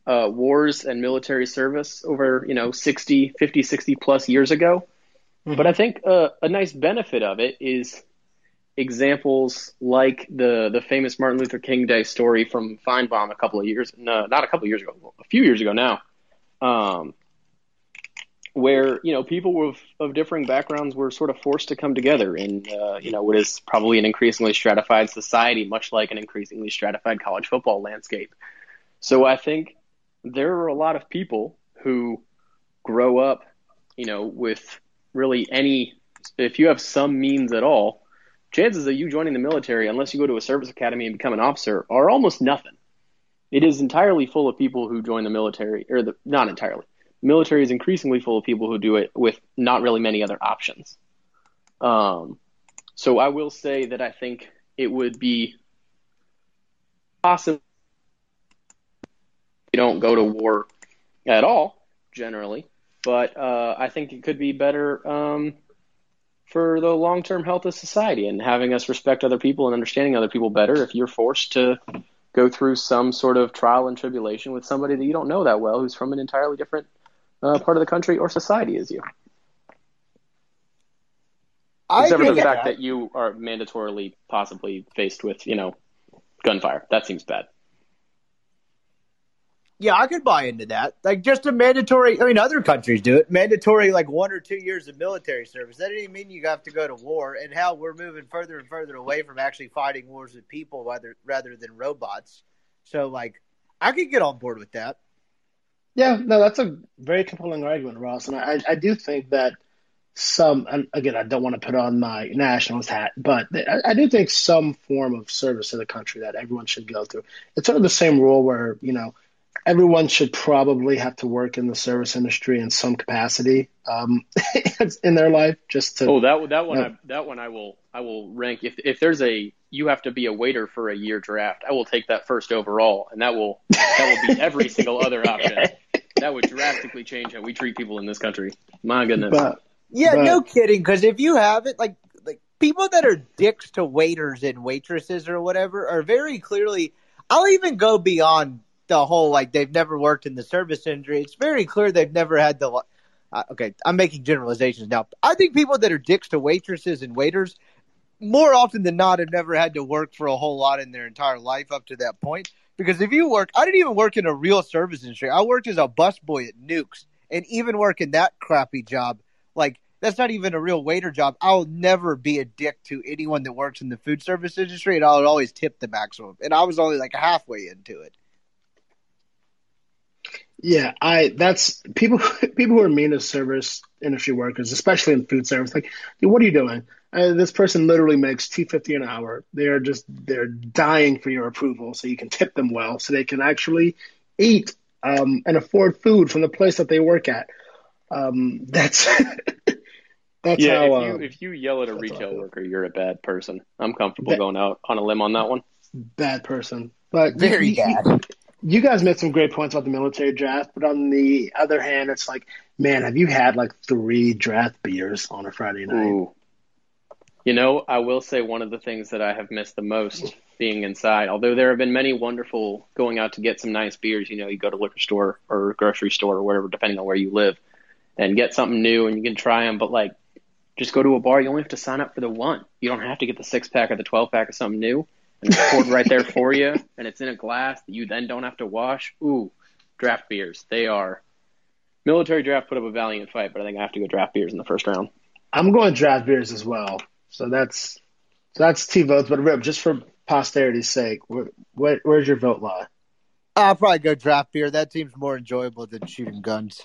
uh, wars and military service over you know 60 50 60 plus years ago. But I think uh, a nice benefit of it is examples like the the famous Martin Luther King Day story from Finebaum a couple of years, no, not a couple of years ago, a few years ago now, um, where you know people with, of differing backgrounds were sort of forced to come together in uh, you know what is probably an increasingly stratified society, much like an increasingly stratified college football landscape. So I think there are a lot of people who grow up, you know, with really any if you have some means at all, chances of you joining the military, unless you go to a service academy and become an officer, are almost nothing. It is entirely full of people who join the military, or the, not entirely. Military is increasingly full of people who do it with not really many other options. Um, so I will say that I think it would be possible you don't go to war at all, generally, but uh, I think it could be better um, for the long term health of society and having us respect other people and understanding other people better if you're forced to go through some sort of trial and tribulation with somebody that you don't know that well who's from an entirely different uh, part of the country or society as you. I Except for the fact that. that you are mandatorily possibly faced with, you know, gunfire. That seems bad. Yeah, I could buy into that. Like just a mandatory. I mean, other countries do it. Mandatory, like one or two years of military service. That doesn't mean you have to go to war. And how we're moving further and further away from actually fighting wars with people rather rather than robots. So, like, I could get on board with that. Yeah, no, that's a very compelling argument, Ross, and I, I do think that some, and again, I don't want to put on my nationalist hat, but I, I do think some form of service to the country that everyone should go through. It's sort of the same rule where you know everyone should probably have to work in the service industry in some capacity um, in their life, just to. Oh, that that one, Yeah. I, that one, I will, I will rank. If if there's a you have to be a waiter for a year draft. I will take that first overall, and that will that will beat every single other option. That would drastically change how we treat people in this country. My goodness. But Yeah, But- no kidding. Because if you have it, like like people that are dicks to waiters and waitresses or whatever are very clearly. I'll even go beyond the whole like they've never worked in the service industry. It's very clear they've never had the. Uh, okay, I'm making generalizations now. I think people that are dicks to waitresses and waiters, more often than not, have never had to work for a whole lot in their entire life up to that point. Because if you work, I didn't even work in a real service industry. I worked as a busboy at Nukes, and even working that crappy job, like that's not even a real waiter job. I'll never be a dick to anyone that works in the food service industry, and I'll always tip the maximum. And I was only like halfway into it. Yeah, I that's people people who are mean to service industry workers, especially in food service. Like, dude, what are you doing? Uh, this person literally makes two fifty an hour. They are just they're dying for your approval, so you can tip them well, so they can actually eat um, and afford food from the place that they work at. Um, that's that's yeah, how if you uh, if you yell at a that's how I retail worker, you're a bad person. I'm comfortable That- going out on a limb on that one. bad person. But Very you- you- bad. you guys made some great points about the military draft, but on the other hand, it's like, man, have you had like three draft beers on a Friday night? Ooh. You know, I will say one of the things that I have missed the most being inside, although there have been many wonderful going out to get some nice beers. You know, you go to liquor store or grocery store or wherever, depending on where you live, and get something new and you can try them. But like, just go to a bar. You only have to sign up for the one. You don't have to get the six pack or the 12 pack of something new. And it's poured right there for you, and it's in a glass that you then don't have to wash. Ooh, draft beers. They are. Military draft put up a valiant fight, but I think I have to go draft beers in the first round. I'm going draft beers as well. So that's so that's two votes. But Rip, just for posterity's sake, where, where, where's your vote lie? I'll probably go draft beer. That seems more enjoyable than shooting guns.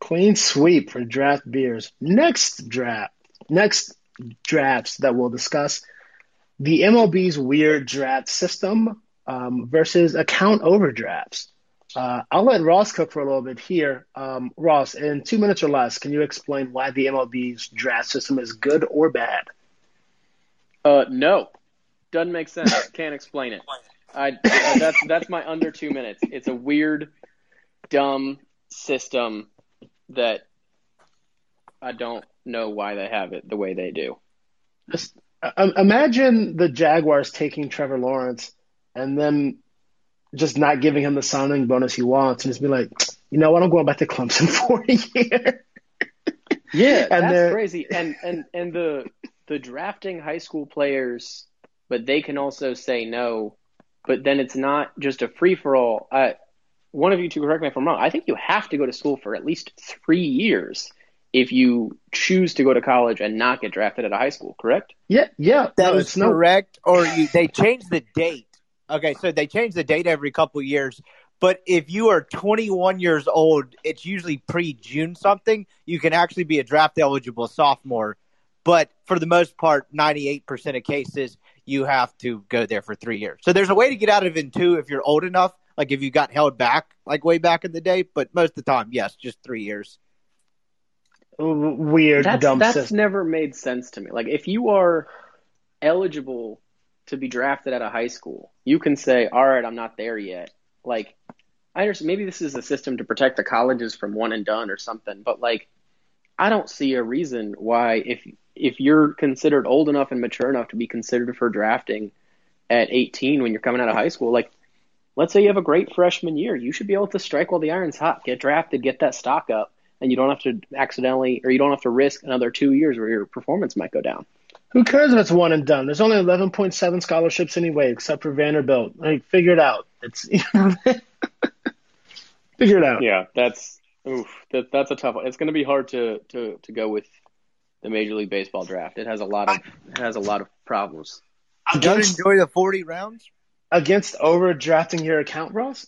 Clean sweep for draft beers. Next draft, next drafts that we'll discuss the MLB's weird draft system um, versus account overdrafts. Uh, I'll let Ross cook for a little bit here. Um, Ross, in two minutes or less, can you explain why the MLB's draft system is good or bad? Uh, no, doesn't make sense. Can't explain it. I uh, that's that's my under two minutes. It's a weird, dumb system that I don't know why they have it the way they do. Just, imagine the Jaguars taking Trevor Lawrence and then just not giving him the signing bonus he wants, and just be like, you know what, I'm going back to Clemson for a year. Yeah, And that's crazy. And and and the the drafting high school players, but they can also say no. But then it's not just a free for all. I one of you two correct me if I'm wrong. I think you have to go to school for at least three years if you choose to go to college and not get drafted at a high school. Correct? Yeah, yeah, That no, is it's no. correct. Or you, they change the date. Okay, so they change the date every couple years. But if you are 21 years old, it's usually pre June something. You can actually be a draft eligible sophomore. But for the most part, 98% of cases, you have to go there for three years. So there's a way to get out of it in two if you're old enough, like if you got held back, like way back in the day. But most of the time, yes, just three years. Weird, That's dumb that's system. never made sense to me. Like if you are eligible to be drafted at a high school, you can say, "All right, I'm not there yet." Like I understand maybe this is a system to protect the colleges from one and done or something, but like I don't see a reason why if if you're considered old enough and mature enough to be considered for drafting at 18 when you're coming out of high school, like let's say you have a great freshman year, you should be able to strike while the iron's hot, get drafted, get that stock up, and you don't have to accidentally or you don't have to risk another two years where your performance might go down. Who cares if it's one and done? There's only 11.7 scholarships anyway, except for Vanderbilt. Like, figure it out. It's figure it out. Yeah, that's oof, that, that's a tough one. It's going to be hard to, to, to go with the Major League Baseball draft. It has a lot of it has a lot of problems. You don't Against, enjoy the 40 rounds? against overdrafting your account, Ross?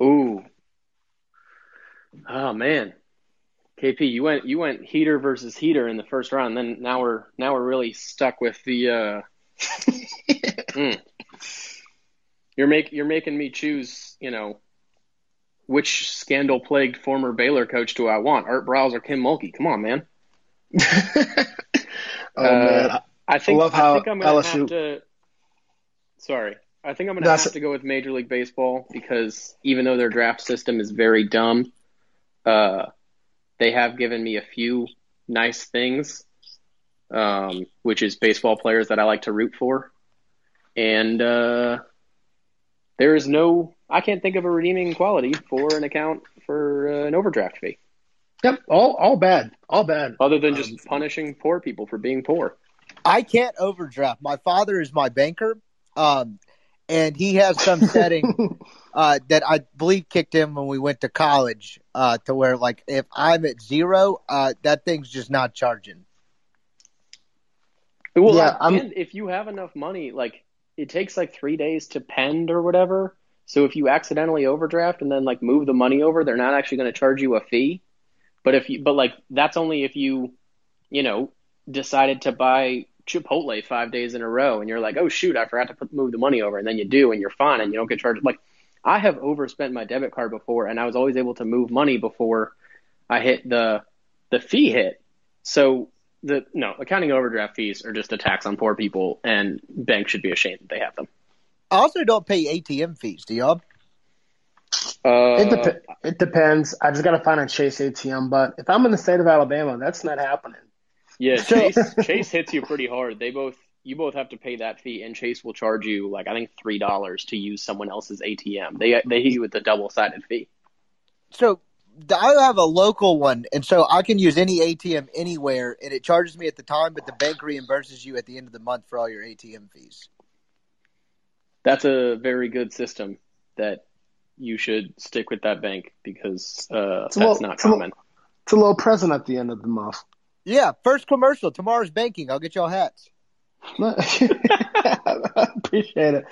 Ooh. Oh man. KP, you went you went heater versus heater in the first round. Then now we're now we're really stuck with the. Uh, mm. You're make you're making me choose. You know, which scandal plagued former Baylor coach do I want? Art Briles or Kim Mulkey? Come on, man. oh Uh, man, I think love I how think I'm gonna LSU have to Sorry. I think I'm going to That's- have to go with Major League Baseball because even though their draft system is very dumb, uh, they have given me a few nice things, um, which is baseball players that I like to root for. And uh, there is no, I can't think of a redeeming quality for an account for uh, an overdraft fee Yep, all all bad, all bad. other than just punishing poor people for being poor. I can't overdraft. My father is my banker, um, and he has some setting uh, that I believe kicked in when we went to college uh, to where, like, if I'm at zero, uh, that thing's just not charging. Well, Yeah, I'm- and if you have enough money, like it takes like three days to pend or whatever. So if you accidentally overdraft and then like move the money over, they're not actually going to charge you a fee. But if you, but like that's only if you, you know, decided to buy Chipotle five days in a row and you're like, oh shoot, I forgot to put, move the money over, and then you do, and you're fine, and you don't get charged. Like I have overspent my debit card before, and I was always able to move money before I hit the the fee hit. So the no accounting overdraft fees are just a tax on poor people, and banks should be ashamed that they have them. I also don't pay ATM fees. Do y'all? Uh, It, dep- it depends. I just got to find a Chase ATM, but if I'm in the state of Alabama, that's not happening. Yeah, So- Chase Chase hits you pretty hard. They both you both have to pay that fee, and Chase will charge you like I think three dollars to use someone else's ATM. They they hit you with the double sided fee. So I have a local one, and so I can use any ATM anywhere, and it charges me at the time, but the bank reimburses you at the end of the month for all your ATM fees. That's a very good system that you should stick with that bank because uh, It's that's little- not it's a little- common. It's a little present at the end of the month. Yeah, first commercial tomorrow's banking. I'll get y'all hats. I appreciate it.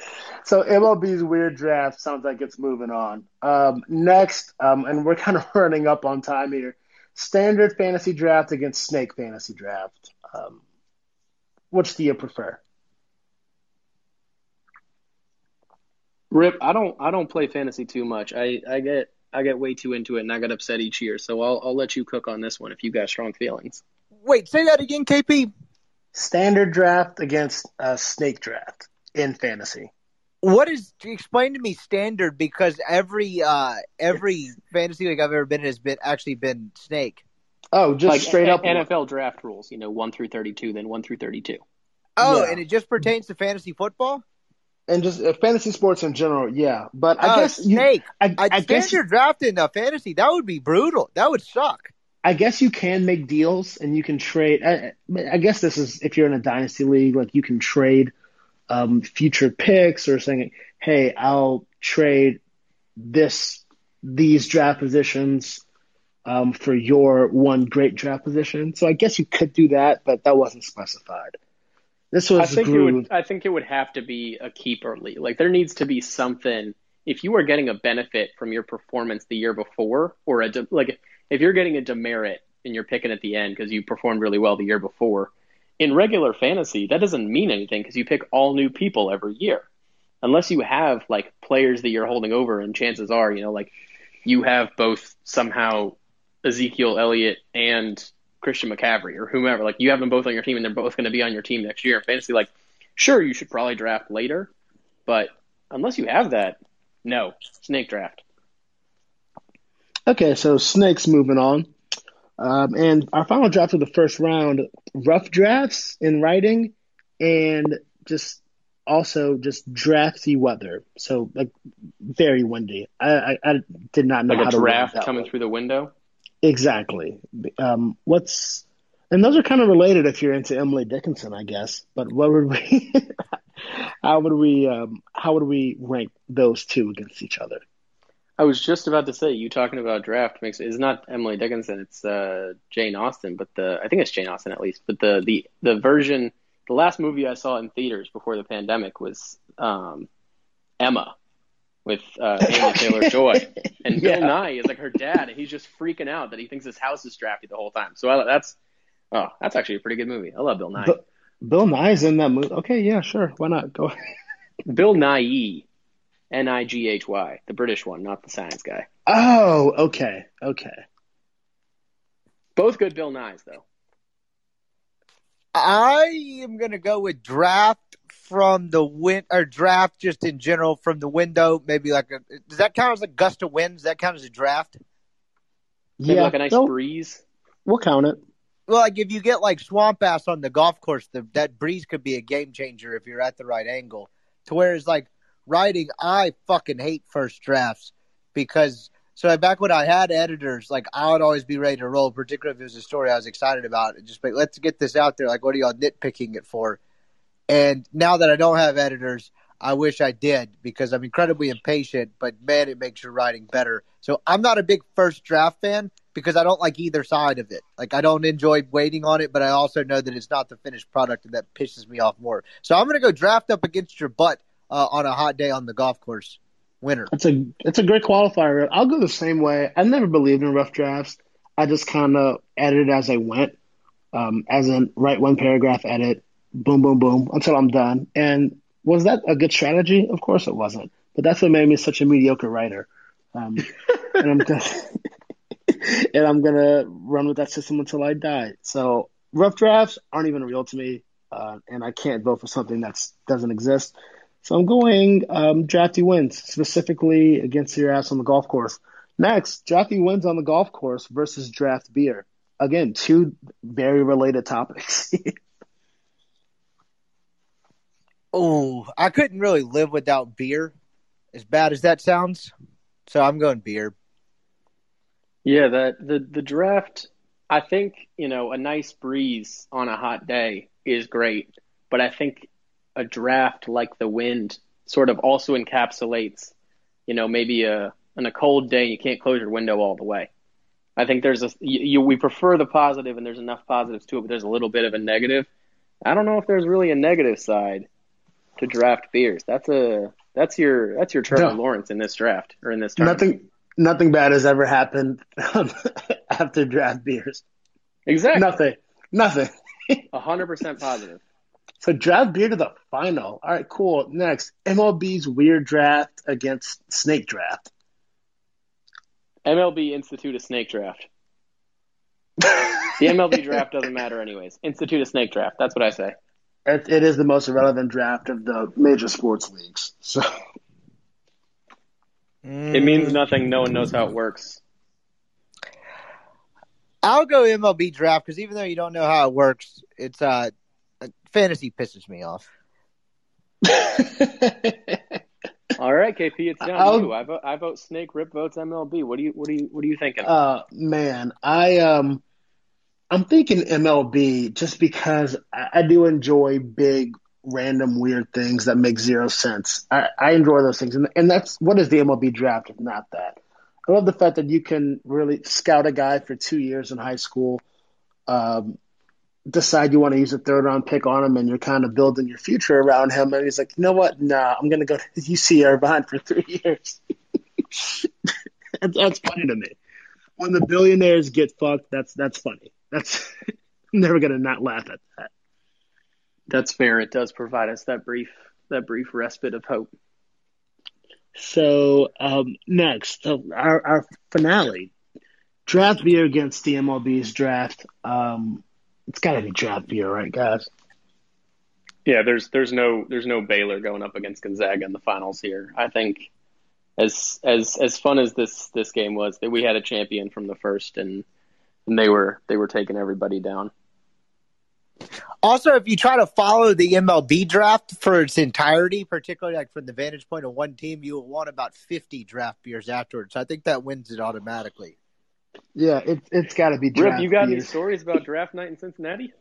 So MLB's weird draft sounds like it's moving on. Um, next, um, and we're kind of running up on time here. Standard fantasy draft against snake fantasy draft. Um, which do you prefer? Rip, I don't I don't play fantasy too much. I, I get I get way too into it and I get upset each year. So I'll I'll let you cook on this one if you got strong feelings. Wait, say that again, KP. Standard draft against uh, snake draft in fantasy. What is explain to me standard because every uh every fantasy league I've ever been in has been actually been snake. Oh, just like straight A- up. NFL draft rules, you know, one through thirty two, then one through thirty two. Oh, Yeah. and it just pertains to fantasy football? and just uh, fantasy sports in general, yeah. But I oh, guess you, snake. I, I, I guess standard draft in uh, fantasy that would be brutal. That would suck. I guess you can make deals and you can trade. I, I guess this is if you're in a dynasty league, like you can trade um, future picks or saying, "Hey, I'll trade this these draft positions um, for your one great draft position." So I guess you could do that, but that wasn't specified. This was I think it would I think it would have to be a keeper league. Like there needs to be something if you are getting a benefit from your performance the year before or a like if you're getting a demerit and you're picking at the end because you performed really well the year before in regular fantasy that doesn't mean anything because you pick all new people every year. Unless you have like players that you're holding over and chances are you know like you have both somehow Ezekiel Elliott and Christian McCaffrey or whomever like you have them both on your team and they're both going to be on your team next year fantasy like sure you should probably draft later but unless you have that no snake draft Okay, so snakes moving on. Um, and our final draft of the first round, rough drafts in writing and just also just drafty weather. So like very windy. I, I, I did not know like how a to draft coming one. through the window Exactly. Um, what's and those are kind of related if you're into Emily Dickinson, I guess. But what would we? how would we? Um, how would we rank those two against each other? I was just about to say you talking about draft makes it's not Emily Dickinson, it's uh, Jane Austen, but the I think it's Jane Austen at least, but the the the version the last movie I saw in theaters before the pandemic was um, Emma with uh, Anya Taylor Joy, and Bill Nighy is like her dad, and he's just freaking out that he thinks his house is drafty the whole time. So I, that's oh that's actually a pretty good movie. I love Bill Nye. But- Bill Nye's in that movie. Okay, yeah, sure. Why not? Go ahead. Bill Nighy, N I G H Y, the British one, not the science guy. Oh, okay, okay. Both good Bill Nyes though. I am gonna go with draft from the wind, or draft just in general from the window? Maybe like a does that count as a gust of wind? Does that count as a draft? Maybe like a nice no, breeze. we'll count it. Well, like if you get like swamp ass on the golf course, the, that breeze could be a game changer if you're at the right angle. To whereas like writing, I fucking hate first drafts because so back when I had editors, like I would always be ready to roll, particularly if it was a story I was excited about. And just like let's get this out there. Like, what are y'all nitpicking it for? And now that I don't have editors, I wish I did because I'm incredibly impatient. But man, it makes your writing better. So I'm not a big first draft fan because I don't like either side of it. Like I don't enjoy waiting on it, but I also know that it's not the finished product, and that pisses me off more. So I'm gonna go draft up against your butt uh, on a hot day on the golf course. Winner. It's a it's a great qualifier. I'll go the same way. I never believed in rough drafts. I just kind of edited as I went, um, as in write one paragraph, edit, boom, boom, boom, until I'm done. And was that a good strategy? Of course it wasn't. But that's what made me such a mediocre writer. Um, and I'm gonna and I'm gonna run with that system until I die. So rough drafts aren't even real to me, uh, and I can't vote for something that doesn't exist. So I'm going um, drafty wins, specifically against your ass on the golf course. Next, drafty wins on the golf course versus draft beer. Again, two very related topics. Oh, I couldn't really live without beer, as bad as that sounds. So I'm going beer. Yeah, the the the draft. I think you know a nice breeze on a hot day is great, but I think a draft like the wind sort of also encapsulates, you know, maybe a on a cold day you can't close your window all the way. I think there's a you, you we prefer the positive and there's enough positives to it, but there's a little bit of a negative. I don't know if there's really a negative side to draft beers. That's a that's your that's your Trevor No. Lawrence in this draft or in this tournament. nothing nothing bad has ever happened after draft beers. Exactly. Nothing. Nothing. A hundred percent positive. So draft beer to the final. All right, cool. Next, MLB's weird draft against snake draft. MLB institute a snake draft. The MLB draft doesn't matter anyways. Institute a snake draft. That's what I say. It, it is the most irrelevant draft of the major sports leagues. So It means nothing. No one knows how it works. I'll go MLB draft because even though you don't know how it works, it's uh fantasy pisses me off. All right, KP, it's down I'll- to you. I vote, I vote Snake. Rip votes MLB. What do you what do you what are you thinking? uh man, I um I'm thinking MLB just because I, I do enjoy big random weird things that make zero sense. I, I enjoy those things and, and that's what is the MLB draft if not that. I love the fact that you can really scout a guy for two years in high school, um, decide you want to use a third round pick on him, and you're kind of building your future around him. And he's like, you know what? Nah, I'm going to go to UC Irvine for three years. that's, that's funny to me. When the billionaires get fucked, that's that's funny. That's I'm never going to not laugh at that. That's fair. It does provide us that brief that brief respite of hope. So um, next, uh, our, our finale, draft beer against the MLB's draft. Um, it's got to be draft beer, right, guys? Yeah, there's there's no there's no Baylor going up against Gonzaga in the finals here. I think as as as fun as this this game was, that we had a champion from the first, and and they were they were taking everybody down. Also, if you try to follow the MLB draft for its entirety, particularly like from the vantage point of one team, you will want about 50 draft beers afterwards. So I think that wins it automatically. Yeah, it, it's got to be draft Rip, you got any stories about draft night in Cincinnati?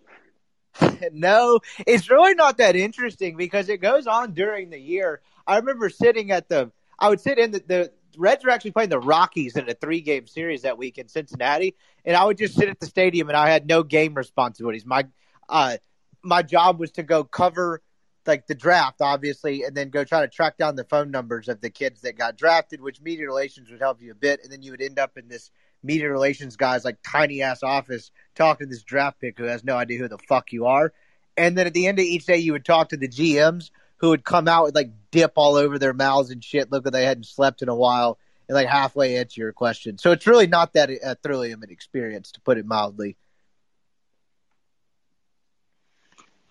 no, it's really not that interesting because it goes on during the year. I remember sitting at the, I would sit in the, the Reds were actually playing the Rockies in a three game series that week in Cincinnati. And I would just sit at the stadium and I had no game responsibilities. My, uh, my job was to go cover like the draft, obviously, and then go try to track down the phone numbers of the kids that got drafted, which media relations would help you a bit. And then you would end up in this media relations guy's like tiny ass office talking to this draft pick who has no idea who the fuck you are. And then at the end of each day, you would talk to the GMs who would come out with like dip all over their mouths and shit, look like they hadn't slept in a while, and like halfway answer your question. So it's really not that uh, thrilling of an experience, to put it mildly.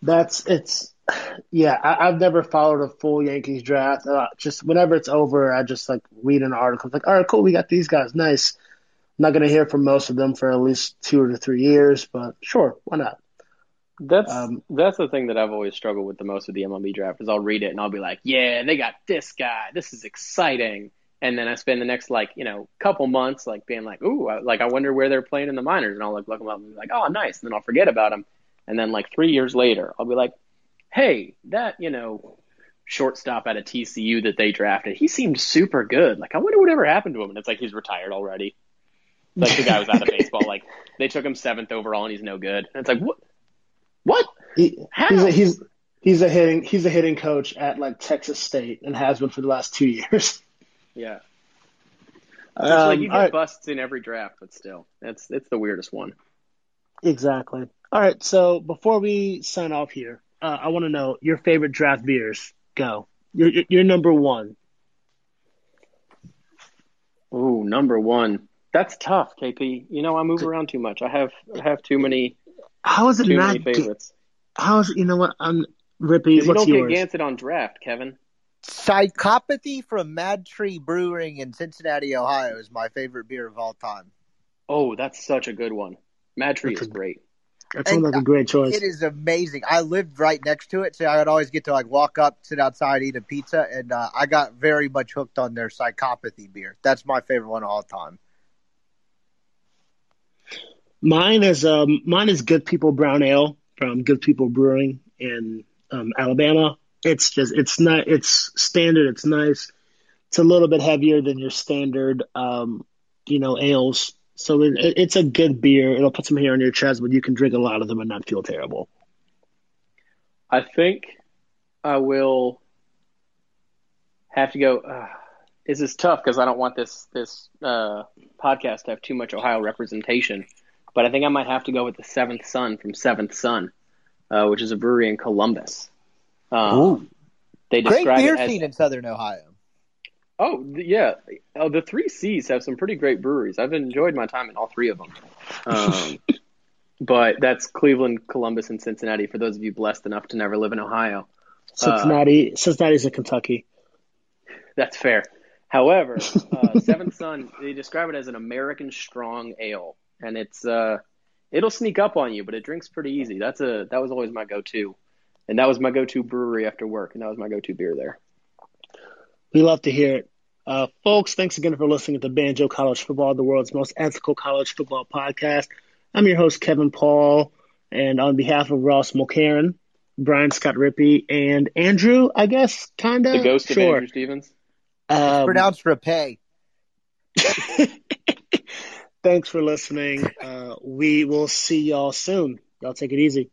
That's it's Yeah, I, I've never followed a full Yankees draft. Uh, just whenever it's over, I just like read an article. Like, all right, cool, we got these guys, nice. I'm not gonna hear from most of them for at least two or three years, but sure, why not? That's Um, that's the thing that I've always struggled with the most with the MLB draft is I'll read it and I'll be like, yeah, they got this guy. This is exciting. And then I spend the next like you know couple months like being like, ooh, I, like I wonder where they're playing in the minors, and I'll like look them up and be like, oh, nice. And then I'll forget about them. And then like three years later, I'll be like, hey, that you know shortstop out of TCU that they drafted, he seemed super good. Like I wonder whatever happened to him. And it's like he's retired already. Like the guy was out of baseball. Like they took him seventh overall and he's no good. And it's like what? What? He, he's a, he's he's a hitting he's a hitting coach at like Texas State and has been for the last two years. Yeah. It's like you Um, get right, busts in every draft, but still, it's it's the weirdest one. exactly. All right, so before we sign off here, uh, I want to know your favorite draft beers. Go. Your your- your number one. Ooh, number one. That's tough, KP. You know, I move around too much. I have I have too many How is it too not? many favorites. How is it? You know what? I'm Rippy. 'Cause you What's don't yours? get Gansett on draft, Kevin. Psychopathy from Mad Tree Brewing in Cincinnati, Ohio is my favorite beer of all time. Oh, that's such a good one. Mad Tree That's is a- great. That sounds like a great choice. It is amazing. I lived right next to it, so I would always get to like walk up, sit outside, eat a pizza, and uh, I got very much hooked on their psychopathy beer. That's my favorite one of all time. Mine is um mine is Good People Brown Ale from Good People Brewing in um, Alabama. It's just it's not it's standard. It's nice. It's a little bit heavier than your standard um you know ales. So it, it, it's a good beer. It'll put some hair on your chest, but you can drink a lot of them and not feel terrible. I think I will have to go. Uh, this is tough because I don't want this this uh, podcast to have too much Ohio representation. But I think I might have to go with the Seventh Son from Seventh Son, uh, which is a brewery in Columbus. Um, they Great describe beer it as scene in Southern Ohio. oh yeah, oh, the three C's have some pretty great breweries. I've enjoyed my time in all three of them. Um, but that's Cleveland, Columbus, and Cincinnati. For those of you blessed enough to never live in Ohio. Cincinnati, Cincinnati's in Kentucky. That's fair. However, uh, Seventh Son, they describe it as an American strong ale, and it's uh, it'll sneak up on you, but it drinks pretty easy. That's a that was always my go-to, and that was my go-to brewery after work, and that was my go-to beer there. We love to hear it. Uh, folks, thanks again for listening to Banjo College Football, the world's most ethical college football podcast. I'm your host, Kevin Paul, and on behalf of Ross Mulcairn, Brian Scott Rippey, and Andrew, I guess, kind of. The ghost of. Andrew Stevens. Um, Pronounced rapay. thanks for listening. Uh, we will see y'all soon. Y'all take it easy.